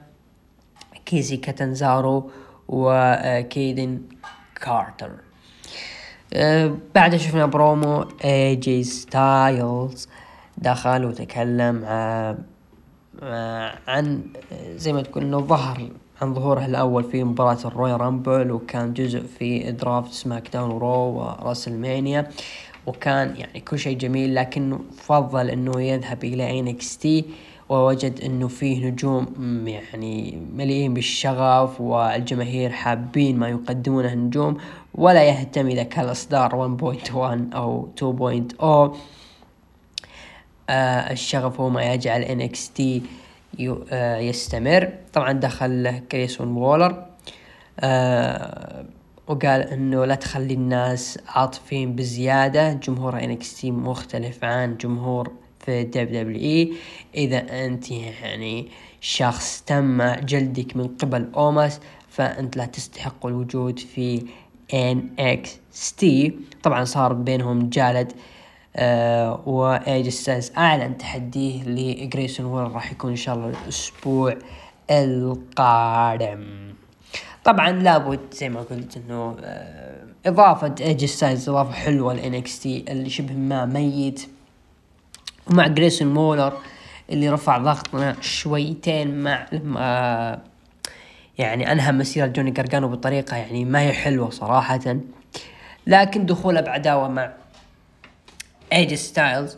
كيزي كاتنزارو وكيدن كارتر. أه بعد شفنا برومو اي جي ستايلز دخل وتكلم عن زي ما تقول إنه ظهر عن ظهوره الأول في مباراة الرويال رامبل وكان جزء في draft سماك داون ورو وراسلمانيا وكان يعني كل شيء جميل لكنه فضل إنه يذهب إلى NXT ووجد إنه فيه نجوم يعني مليئين بالشغف والجماهير حابين ما يقدمونه النجوم ولا يهتم إذا كان الإصدار 1.1 أو 2.0 آه الشغف هو ما يجعل NXT آه يستمر. طبعا دخل جريسون وولر آه وقال إنه لا تخلي الناس عاطفين بزيادة. جمهور NXT مختلف عن جمهور دبليو دبليو إي. إذا أنت يعني شخص تم جلدك من قبل اوموس فأنت لا تستحق الوجود في NXT طبعا صار بينهم جدال آه واي جي ستايلز أعلن تحديه لجريسون وولر راح يكون إن شاء الله الأسبوع القادم. طبعا لابد زي ما قلت إنه آه إضافة اي جي ستايلز إضافة حلوة ل NXT اللي شبه ما ميت. ومع جريسون وولر اللي رفع ضغطنا شويتين مع لما يعني أنهى مسيرة جوني قرقانو بطريقة يعني ما هي حلوة صراحة. لكن دخوله بعداوة مع اي جي ستايلز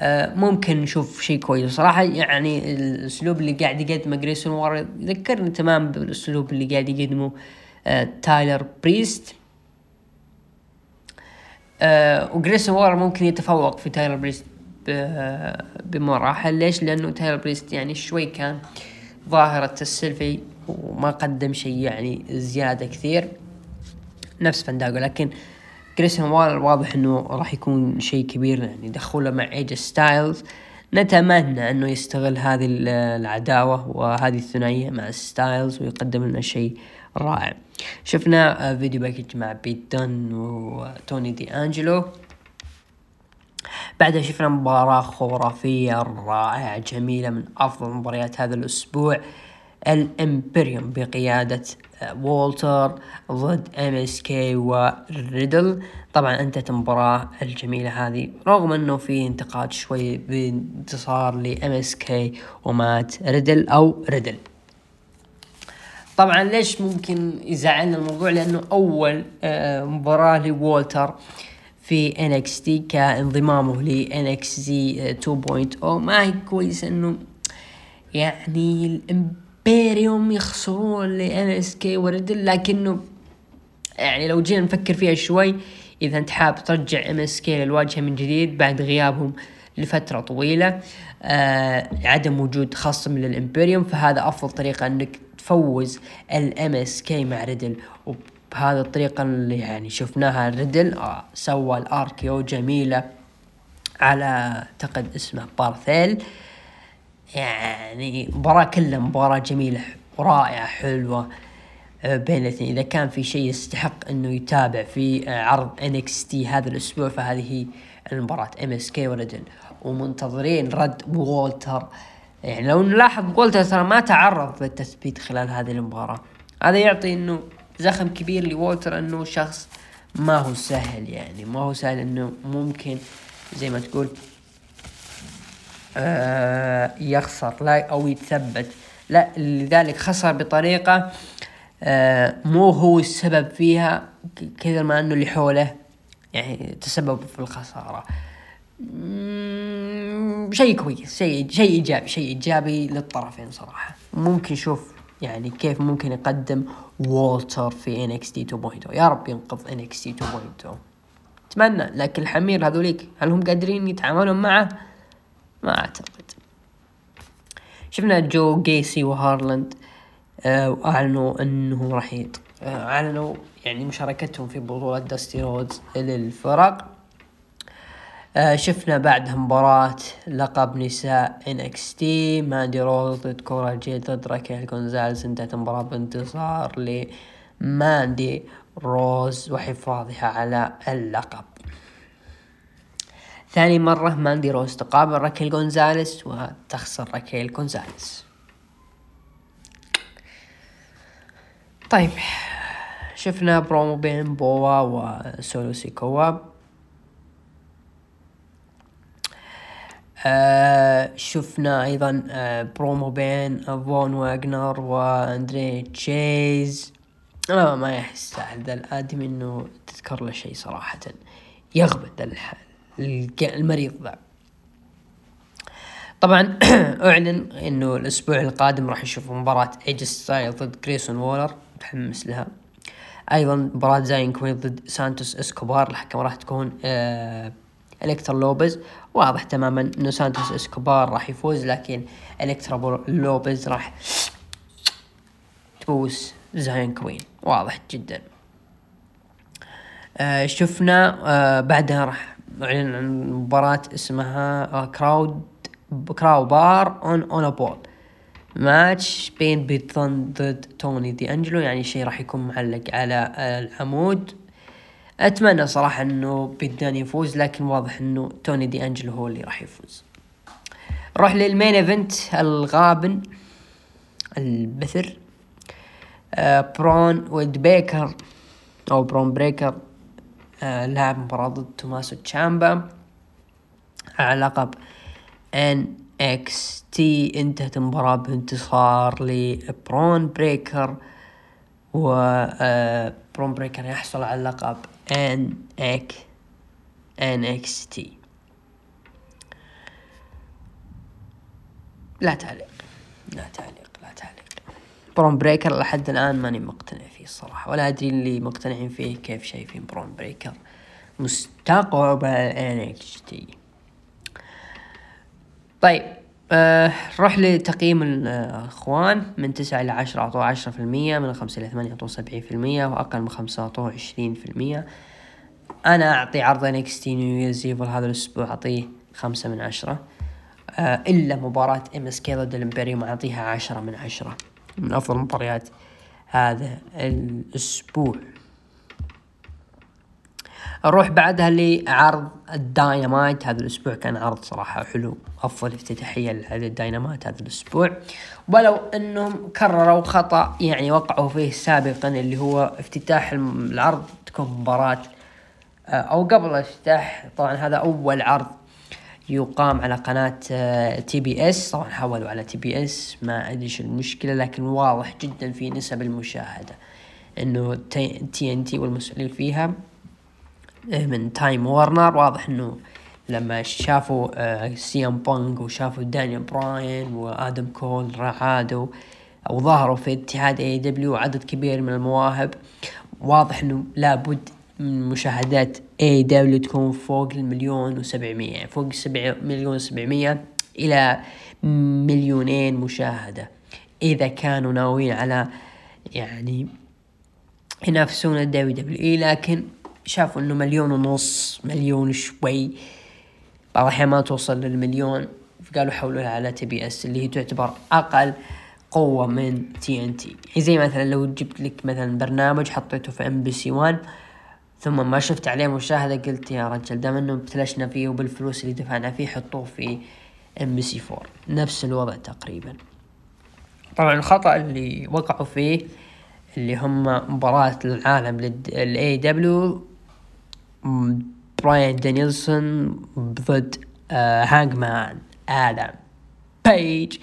آه ممكن نشوف شيء كويس. صراحة يعني الأسلوب اللي قاعد يقدمه جريسون وولر يذكرني تمام بالأسلوب اللي قاعد يقدمه آه تايلر بريز آه وجريسون وولر ممكن يتفوق في تايلر بريز بمراحل. ليش؟ لأنه تايلر بريز يعني شوي كان ظاهرة السيلفي وما قدم شيء يعني زيادة كثير. نفس فانداغو لكن جريسون وولر واضح إنه راح يكون شيء كبير يعني دخوله مع اي جي ستايلز نتمنى إنه يستغل هذه العداوة وهذه الثنائية مع ستايلز ويقدم لنا شيء رائع. شفنا video package مع بيت دان وتوني دي انجلو بعدها شفنا مباراة خرافية رائعة جميلة من أفضل مباريات هذا الأسبوع. الإمبريوم بقيادة آه، وولتر ضد إم إس كي وريدل. طبعا انتهت المباراة الجميلة هذه رغم إنه في انتقاد شوي بانتصار لإم إس كي ومات ريدل أو ريدل. طبعا ليش ممكن يزعلنا الموضوع؟ لأنه أول آه، مباراة لوولتر في NXT كانضمامه ل NXT 2.0 ما هي كويس إنه يعني الامبيريوم يخسرون ل MSK وريدل لكنه يعني لو جينا نفكر فيها شوي إذا أنت حاب ترجع MSK للواجهة من جديد بعد غيابهم لفترة طويلة آه عدم وجود خصم للامبريوم فهذا أفضل طريقة إنك تفوز ال MSK مع ريدل. بهذه الطريقة اللي يعني شفناها ريدل آه سوى ال RKO جميلة على أعتقد اسمه بارثيل. يعني مباراة كلها مباراة جميلة ورائعة حلوة. آه، بين الاثنين. إذا كان في شيء يستحق إنه يتابع في آه، عرض NXT هذا الأسبوع فهذه المباراة. إم إس كي وريدل ومنتظرين رد وولتر يعني لو نلاحظ وولتر ترى ما تعرض للتثبيت خلال هذه المباراة. هذا يعطي إنه زخم كبير لوولتر إنه شخص ما هو سهل يعني. ما هو سهل إنه ممكن زي ما تقول يخسر لا أو يتثبت. لا لذلك خسر بطريقة آه مو هو السبب فيها كثر ما إنه اللي حوله يعني تسبب في الخسارة. شيء كويس شيء شيء إيجابي شيء إيجابي للطرفين صراحة. ممكن نشوف يعني كيف ممكن يقدم وولتر في NXT 2.0 يا رب ينقذ NXT 2.0 أتمنى لكن الحمير هذوليك هل هم قادرين يتعاملون معه؟ ما أعتقد شفنا جو جيسي وهارلاند آه وأعلنوا إنه راح. آه أعلنوا يعني مشاركتهم في بطولة داستي رودز للفرق آه شفنا بعدها مباراة لقب نساء NXT ماندي روز ضد كورا جيل ضد راكيل جونزاليز انتهت المباراة بانتصار لماندي روز وحفاظها على اللقب ثاني مرة ماندي روز تقابل راكيل جونزاليس وتخسر راكيل جونزاليس طيب شفنا برومو بين بوا وسولو سيكوا. آه شفنا أيضا آه برومو بين فون واجنر وأندري تشيز. آه ما يستاهل ذا الآدمي إنه تذكر له شيء صراحة. يغبن المريض ذا. طبعا أعلن إنه الأسبوع القادم راح نشوف مباراة اي جي ستايلز ضد جريسون وولر متحمس لها. أيضا مباراة زاين كوين ضد سانتوس اسكوبار الحكم راح تكون آه إلكترا لوبيز واضح تماما إنه سانتوس اسكوبار راح يفوز لكن إلكترا لوبيز راح تبوس زاين كوين واضح جدا. آه شفنا آه بعدها راح اعلن عن مباراة اسمها crowbar crowbar on on pole match بين بيت دان ضد توني دي انجلو يعني شيء راح يكون معلق على العمود. أتمنى صراحة إنه بيت دان يفوز لكن واضح إنه توني دي انجلو هو اللي راح يفوز. نروح لل main event الغابن البثر. برون بريكر أو برون بريكر آه، لعب مباراة ضد توماسو تشامبا. على لقب ان إكس تي انتهت المباراة بانتصار لبرون بريكر. و آه، برون بريكر يحصل على لقب NX NXT لا تعليق. لا تعليق لا تعليق. برون بريكر لحد الآن ماني مقتنع فيه الصراحة. ولا أدري اللي مقتنعين فيه كيف شايفين برون بريكر. مستقبل NXT طيب آه نروح لتقييم الأخوان. من تسعة إلى عشرة أعطوه عشرة في المية من خمسة إلى ثمانية أعطوه سبعين في المية وأقل من خمسة أعطوه عشرين في المية. أنا أعطي عرض NXT New Year's Evil هذا الأسبوع أعطيه خمسة من عشرة. آه إلا مباراة MSK ضد الإمبريوم أعطيها عشرة من عشرة. من أفضل مباريات هذا الأسبوع. نروح بعدها لعرض الداينامايت. هذا الأسبوع كان عرض صراحة حلو. أفضل افتتاحية لهذا الداينامايت هذا الأسبوع. ولو أنهم كرروا خطأ يعني وقعوا فيه سابقا اللي هو افتتاح العرض تكون مباراة آه، أو قبل الافتتاح طبعا هذا أول عرض يقام على قناة TBS طبعا حولوا على TBS ما أدري المشكلة لكن واضح جدا في نسب المشاهدة إنه TNT والمسؤولين فيها إيه، من تايم وورنر واضح إنه لما شافوا آه، سي ام بانك وشافوا دانيال براين وآدم كول عادوا أو ظهروا في اتحاد AEW عدد كبير من المواهب واضح إنه لابد من مشاهدات AEW تكون فوق المليون وسبعمية فوق سبع مليون وسبعمية إلى مليونين مشاهدة. إذا كانوا ناويين على يعني ينافسون ال WWE لكن شافوا إنه مليون ونص مليون شوي. بعض الأحيان ما توصل للمليون فقالوا حولوها على TBS اللي هي تعتبر أقل قوة من TNT زي مثلا لو جبت لك مثلا برنامج حطيته في MBC 1 ثم ما شفت عليه مشاهدة قلت يا رجل دام إنه ابتلشنا فيه وبالفلوس اللي دفعنا فيه حطوه في MBC 4 نفس الوضع تقريبا. طبعا الخطأ اللي وقعوا فيه اللي هم مباراة العالم لل AEW براين دانيلسون ضد آه هانجمان آدم بيج.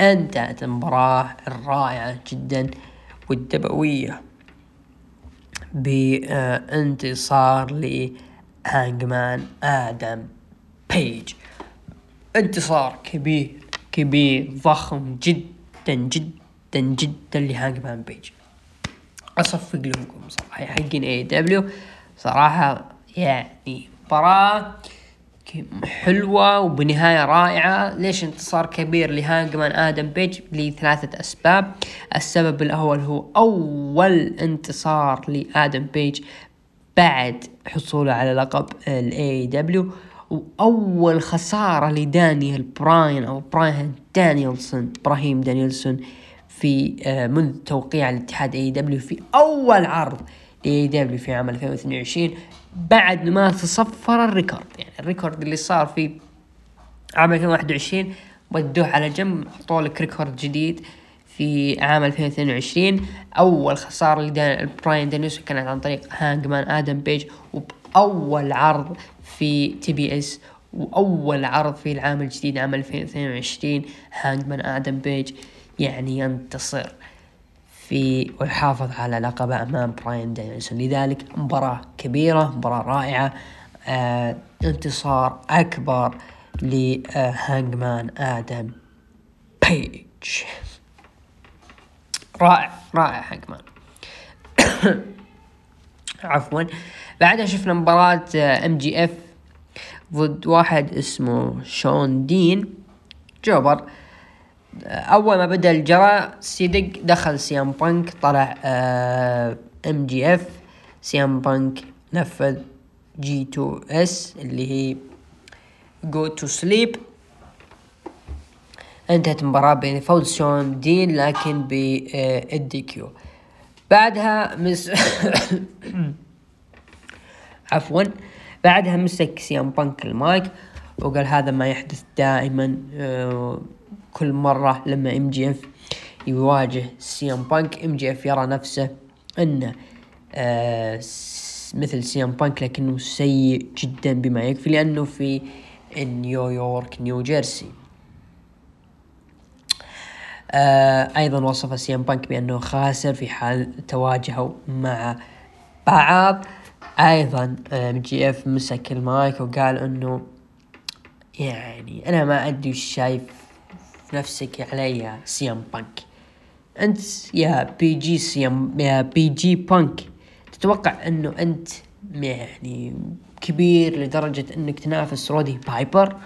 انتهت المباراة الرائعة جدا والدموية. بانتصار لهانجمان آدم بيج انتصار كبير كبير ضخم جدا جدا جدا لهانجمان بيج أصفق لهم صراحة. حقين AEW صراحة يعني مباراة. حلوة وبنهاية رائعة. ليش انتصار كبير لهانجمان آدم بيج لثلاثة أسباب. السبب الأول هو أول انتصار لآدم بيج بعد حصوله على لقب ال AEW وأول خسارة لدانيال براين أو براين دانيلسون براين دانيلسون في آه، منذ توقيع لاتحاد AEW في أول عرض ل AEW في عام 2022 بعد ما تصفر ال record. يعني ال record اللي صار في عام 2021 ودوه على جنب حطوا لك record جديد في عام 2022 أول خسارة لبراين دانيلسون كانت عن طريق هانجمان آدم بيج وبأول عرض في TBS وأول عرض في العام الجديد عام 2022 هانجمان آدم بيج يعني ينتصر. في ويحافظ على لقبه أمام براين دانيلسون لذلك مباراة كبيرة مباراة رائعة آه انتصار أكبر لهانجمان آدم بيج. رائع رائع هانجمان. عفوا. بعدها شفنا مباراة ام جي اف ضد واحد اسمه شون دين جوبر. أول ما بدأ الجرى سيدق دخل سيام بانك طلع ام جي اف سيام بانك نفذ جي تو إس اللي هي Go To Sleep انتهت المباراة بين فوز Shawn Dean لكن ب DQ. بعدها مس عفوا. بعدها مسك CM Punk المايك وقال هذا ما يحدث دائما آه، كل مرة لما MJF يواجه CM Punk MJF يرى نفسه إنه آه مثل CM Punk لكنه سيء جدا بما يكفي لأنه في نيويورك نيو جيرسي. آه أيضا وصف CM Punk بأنه خاسر في حال تواجهوا مع بعض. أيضا MJF مسك المايك وقال إنه يعني أنا ما أدري شايف نفسك علي يا CM Punk. أنت يا PG CM يا PG Punk. تتوقع إنه أنت يعني كبير لدرجة إنك تنافس Roddy Piper؟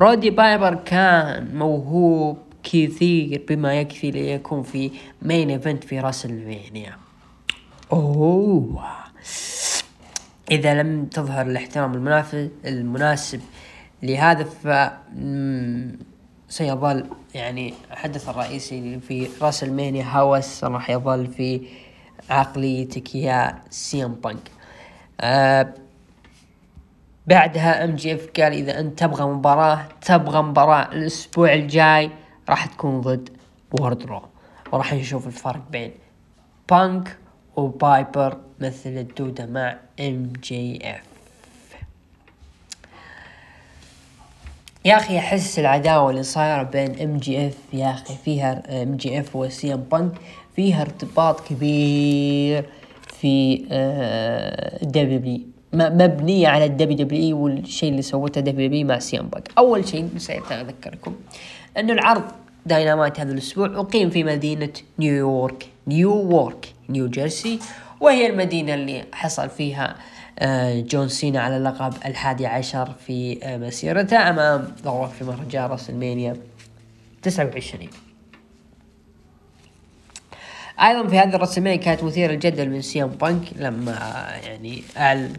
Roddy Piper كان موهوب كثير بما يكفي ليكون في main event في WrestleMania أوه. إذا لم تظهر الاحترام المناسب لهذا ف سيظل يعني الحدث الرئيسي في WrestleMania هوس راح يظل في عقليتك يا CM Punk. آه بعدها MJF قال إذا أنت تبغى مباراة تبغى مباراة الأسبوع الجاي راح تكون ضد Wardlow وراح نشوف الفرق بين Punk و Piper مثل الدودة مع MJF. يا أخي أحس العداوة اللي صايرة بين MJF يا أخي فيها MJF و CM Punk فيها ارتباط كبير في W آه، مبنيه على ال WW والشيء اللي سوته WW مع CM Punk أول شيء نسيت أذكركم إنه العرض داينامايت هذا الأسبوع أقيم في مدينة نيويورك نيويورك نيو جيرسي. وهي المدينة اللي حصل فيها آه، جون سينا على لقب الحادي عشر في آه، مسيرته أمام ذا في مهرجان راس المانيا 29 أيضا في هذه الرسمية كانت مثيرة للجدل من سيام بانك لما يعني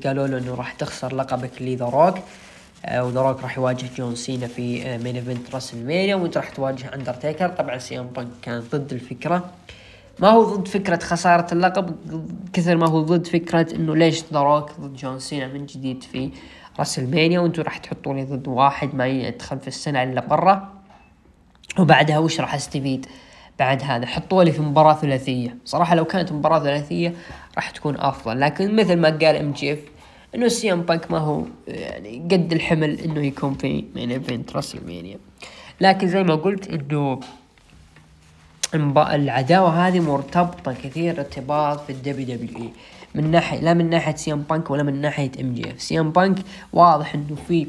قالوا له إنه راح تخسر لقبك لذا روك آه، وذا روك راح يواجه جون سينا في مين ايفنت راس المانيا وأنت راح تواجه اندرتيكر طبعا سيام بانك كان ضد الفكرة. ما هو ضد فكرة خسارة اللقب؟ كثر ما هو ضد فكرة إنه ليش ذا ضد John Cena من جديد في WrestleMania وأنتم راح تحطوني ضد واحد ما يدخل في السنة إلا مرة وبعدها وش راح أستفيد؟ بعد هذا؟ حطوا لي في مباراة ثلاثية. صراحة لو كانت مباراة ثلاثية راح تكون أفضل. لكن مثل ما قال MJF إنه CM Punk ما هو يعني قد الحمل إنه يكون في main event WrestleMania لكن زي ما قلت إنه العداوة هذه مرتبطة كثير ارتباط في ال WWE. من ناحية لا من ناحية CM Punk ولا من ناحية MJF. CM Punk واضح إنه في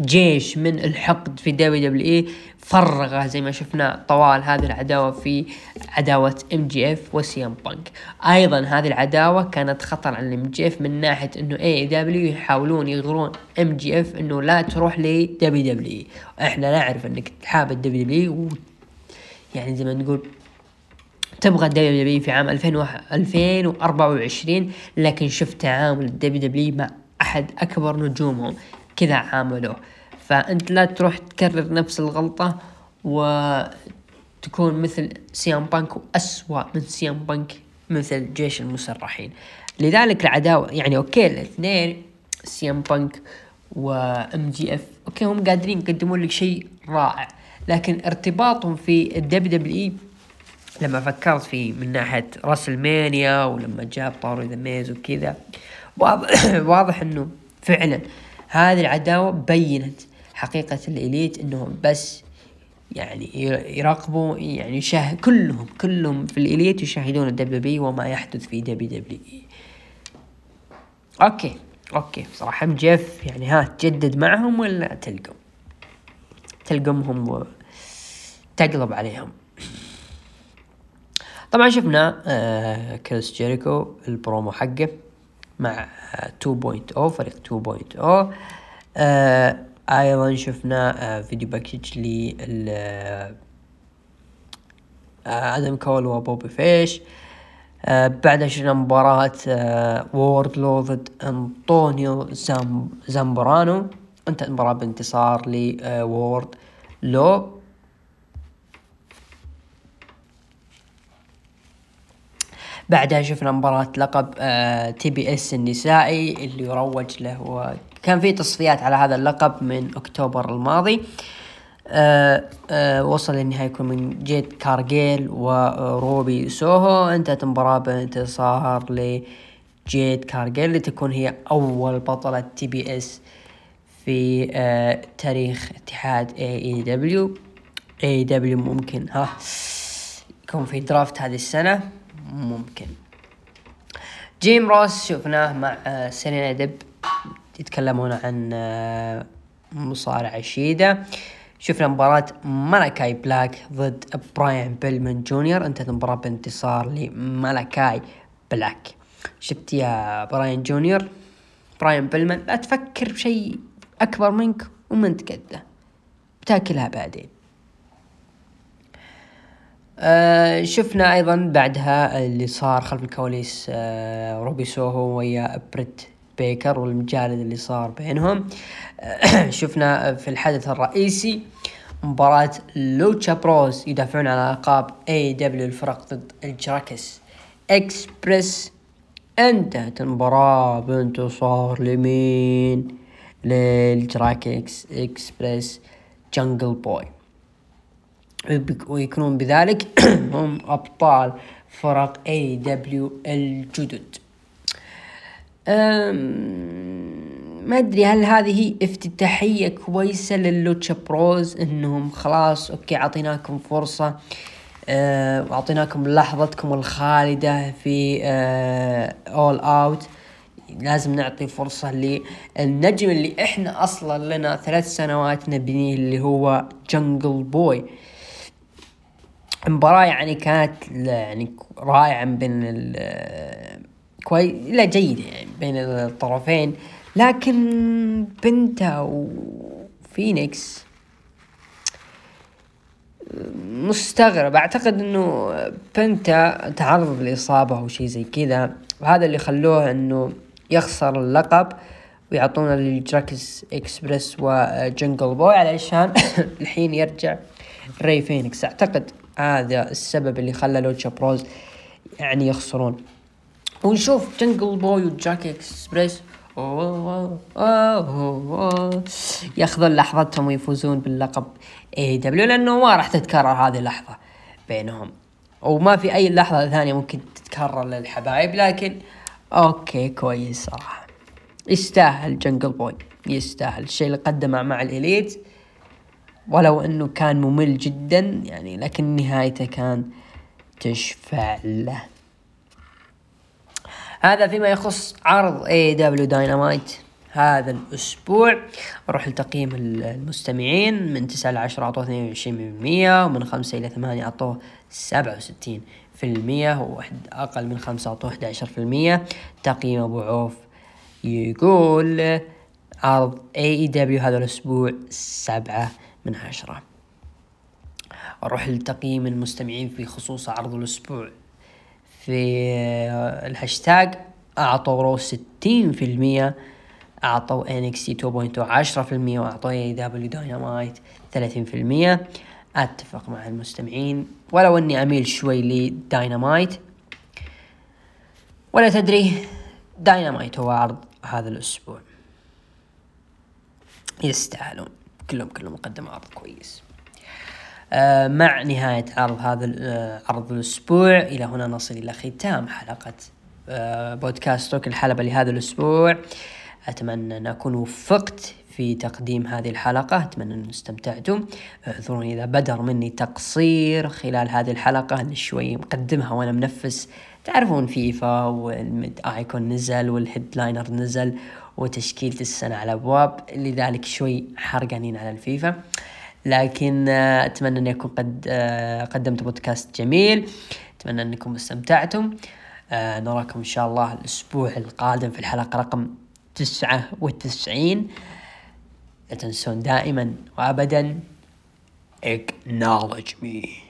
جيش من الحقد في WWE. فرغه زي ما شفنا طوال هذه العداوة في عداوة MJF و CM Punk. أيضا هذه العداوة كانت خطر على MJF من ناحية إنه AEW يحاولون يغرون MJF إنه لا تروح ل WWE. إحنا نعرف إنك تحب ال WW يعني زي ما نقول تبغى ال WW في عام 2024 لكن شفت تعامل ال WW مع أحد أكبر نجومهم كذا عاملوه فأنت لا تروح تكرر نفس الغلطة وتكون مثل CM Punk وأسوأ من CM Punk مثل جيش المسرحين. لذلك العداوة يعني okay الاثنين CM Punk و MJF okay هم قادرين يقدمون لك شيء رائع. لكن ارتباطهم في ال WWE لما فكرت فيه من ناحية WrestleMania ولما جاب طاري The Miz وكذا واضح, واضح إنه فعلا هذه العداوة بينت حقيقة ال Elite إنهم بس يعني يراقبوا يعني يشاهد كلهم كلهم في ال Elite يشاهدون ال WWE وما يحدث في WWE. okay okay. صراحة جيف يعني ها تجدد معهم ولا تلقم؟ تلقمهم وتقلب عليهم. طبعا شفنا آه Chris Jericho البرومو حقه مع 2.0 فريق 2.0 آه أيضا شفنا آه video package ل Adam Cole و Bobby Fish. بعدها شفنا مباراة آه Wardlow ضد Antonio Zam Zambrano انتهت المباراة بانتصار ل Wardlow. بعدها شفنا مباراة لقب TBS النسائي اللي يروج له وكان في تصفيات على هذا اللقب من أكتوبر الماضي. آه آه وصل يكون من Jade Cargill و Ruby Soho. انتهت المباراة بانتصار ل Jade Cargill لتكون هي أول بطلة TBS في آه تاريخ اتحاد اي اي دبليو اي دبليو ممكن ها يكون في draft هذه السنة. ممكن. جيم روس شفناه مع آه سيرينا ديب يتكلمون عن آه مصارع شيدا شفنا مباراة مالاكاي بلاك ضد براين بيلمن جونيور. انتهت المباراة بانتصار لمالاكاي بلاك. شفت يا براين جونيور؟ براين بيلمن لا تفكر بشيء أكبر منك ومن تقده بتاكلها بعدين. آه شفنا أيضا بعدها اللي صار خلف الكواليس آه روبي سوهو ويا بريت بيكر والمجالد اللي صار بينهم. آه شفنا في الحدث الرئيسي مباراة Lucha Bros يدافعون على ألقاب AEW الفرق ضد ال Jurassic إكسبريس. انتهت المباراة بانتصار لمين؟ لل Jurassic Express Jungle Boy. ويكونون بذلك هم أبطال فرق AEW الجدد ما أدري هل هذه افتتاحية كويسة لل Lucha Bros؟ إنهم خلاص okay أعطيناكم فرصة أه وأعطيناكم لحظتكم الخالدة في أه All Out لازم نعطي فرصة للنجم اللي إحنا أصلا لنا ثلاث سنوات نبنيه اللي هو Jungle Boy المباراة يعني كانت يعني رائعة بين كويس لا جيدة يعني بين الطرفين لكن بنتا وفينيكس مستغرب. أعتقد إنه بنتا تعرض لإصابة أو شيء زي كذا وهذا اللي خلوه إنه يخسر اللقب ويعطونا لل Jurassic Express و Jungle Boy علشان الحين يرجع ري فينيكس. أعتقد هذا السبب اللي خلى Lucha Bros يعني يخسرون. ونشوف Jungle Boy و Jurassic Express ياخذون لحظتهم ويفوزون باللقب AEW لأنه ما راح تتكرر هذه اللحظة بينهم. وما في أي لحظة ثانية ممكن تتكرر للحبايب لكن okay كويس صراحة. يستاهل Jungle Boy يستاهل. الشيء اللي قدمه مع ال Elite. ولو إنه كان ممل جدا يعني لكن نهايته كان تشفع له. هذا فيما يخص عرض AEW Dynamite هذا الأسبوع. أروح لتقييم المستمعين من 9 ل 10 أعطوه 22% ومن 5 إلى 8 أعطوه 67% وواحد أقل من 5 أعطوه 11% تقييم أبو عوف يقول عرض اي دبليو هذا الأسبوع سبعة من عشرة. أروح لتقييم المستمعين في خصوص عرض الأسبوع. في الهاشتاج أعطوا Raw ستين في المية NXT two point عشرة في المية AEW Dynamite ثلاثين في المية. أتفق مع المستمعين. ولو أني أميل شوي لداينامايت ولا تدري داينامايت هو عرض هذا الأسبوع. يستاهلون. كلهم كلهم قدموا عرض كويس. آه مع نهاية عرض هذا آه عرض الأسبوع إلى هنا نصل إلى ختام حلقة آه بودكاست ركن الحلبة لهذا الأسبوع. أتمنى أن أكون وفقت في تقديم هذه الحلقة. أتمنى أن استمتعتم. اعذروني إذا بدر مني تقصير خلال هذه الحلقة. اللي شوي مقدمها وأنا منفس. تعرفون FIFA وال mid icon نزل وال headliner نزل وتشكيلة السنة على الابواب لذلك شوي حرقانين على الفيفا. لكن آه، أتمنى اني اكون قد آه، قدمت بودكاست جميل. أتمنى أنكم استمتعتم. آه، نراكم إن شاء الله الأسبوع القادم في الحلقة رقم تسعة وتسعين. لا تنسون دائما وابدا acknowledge me.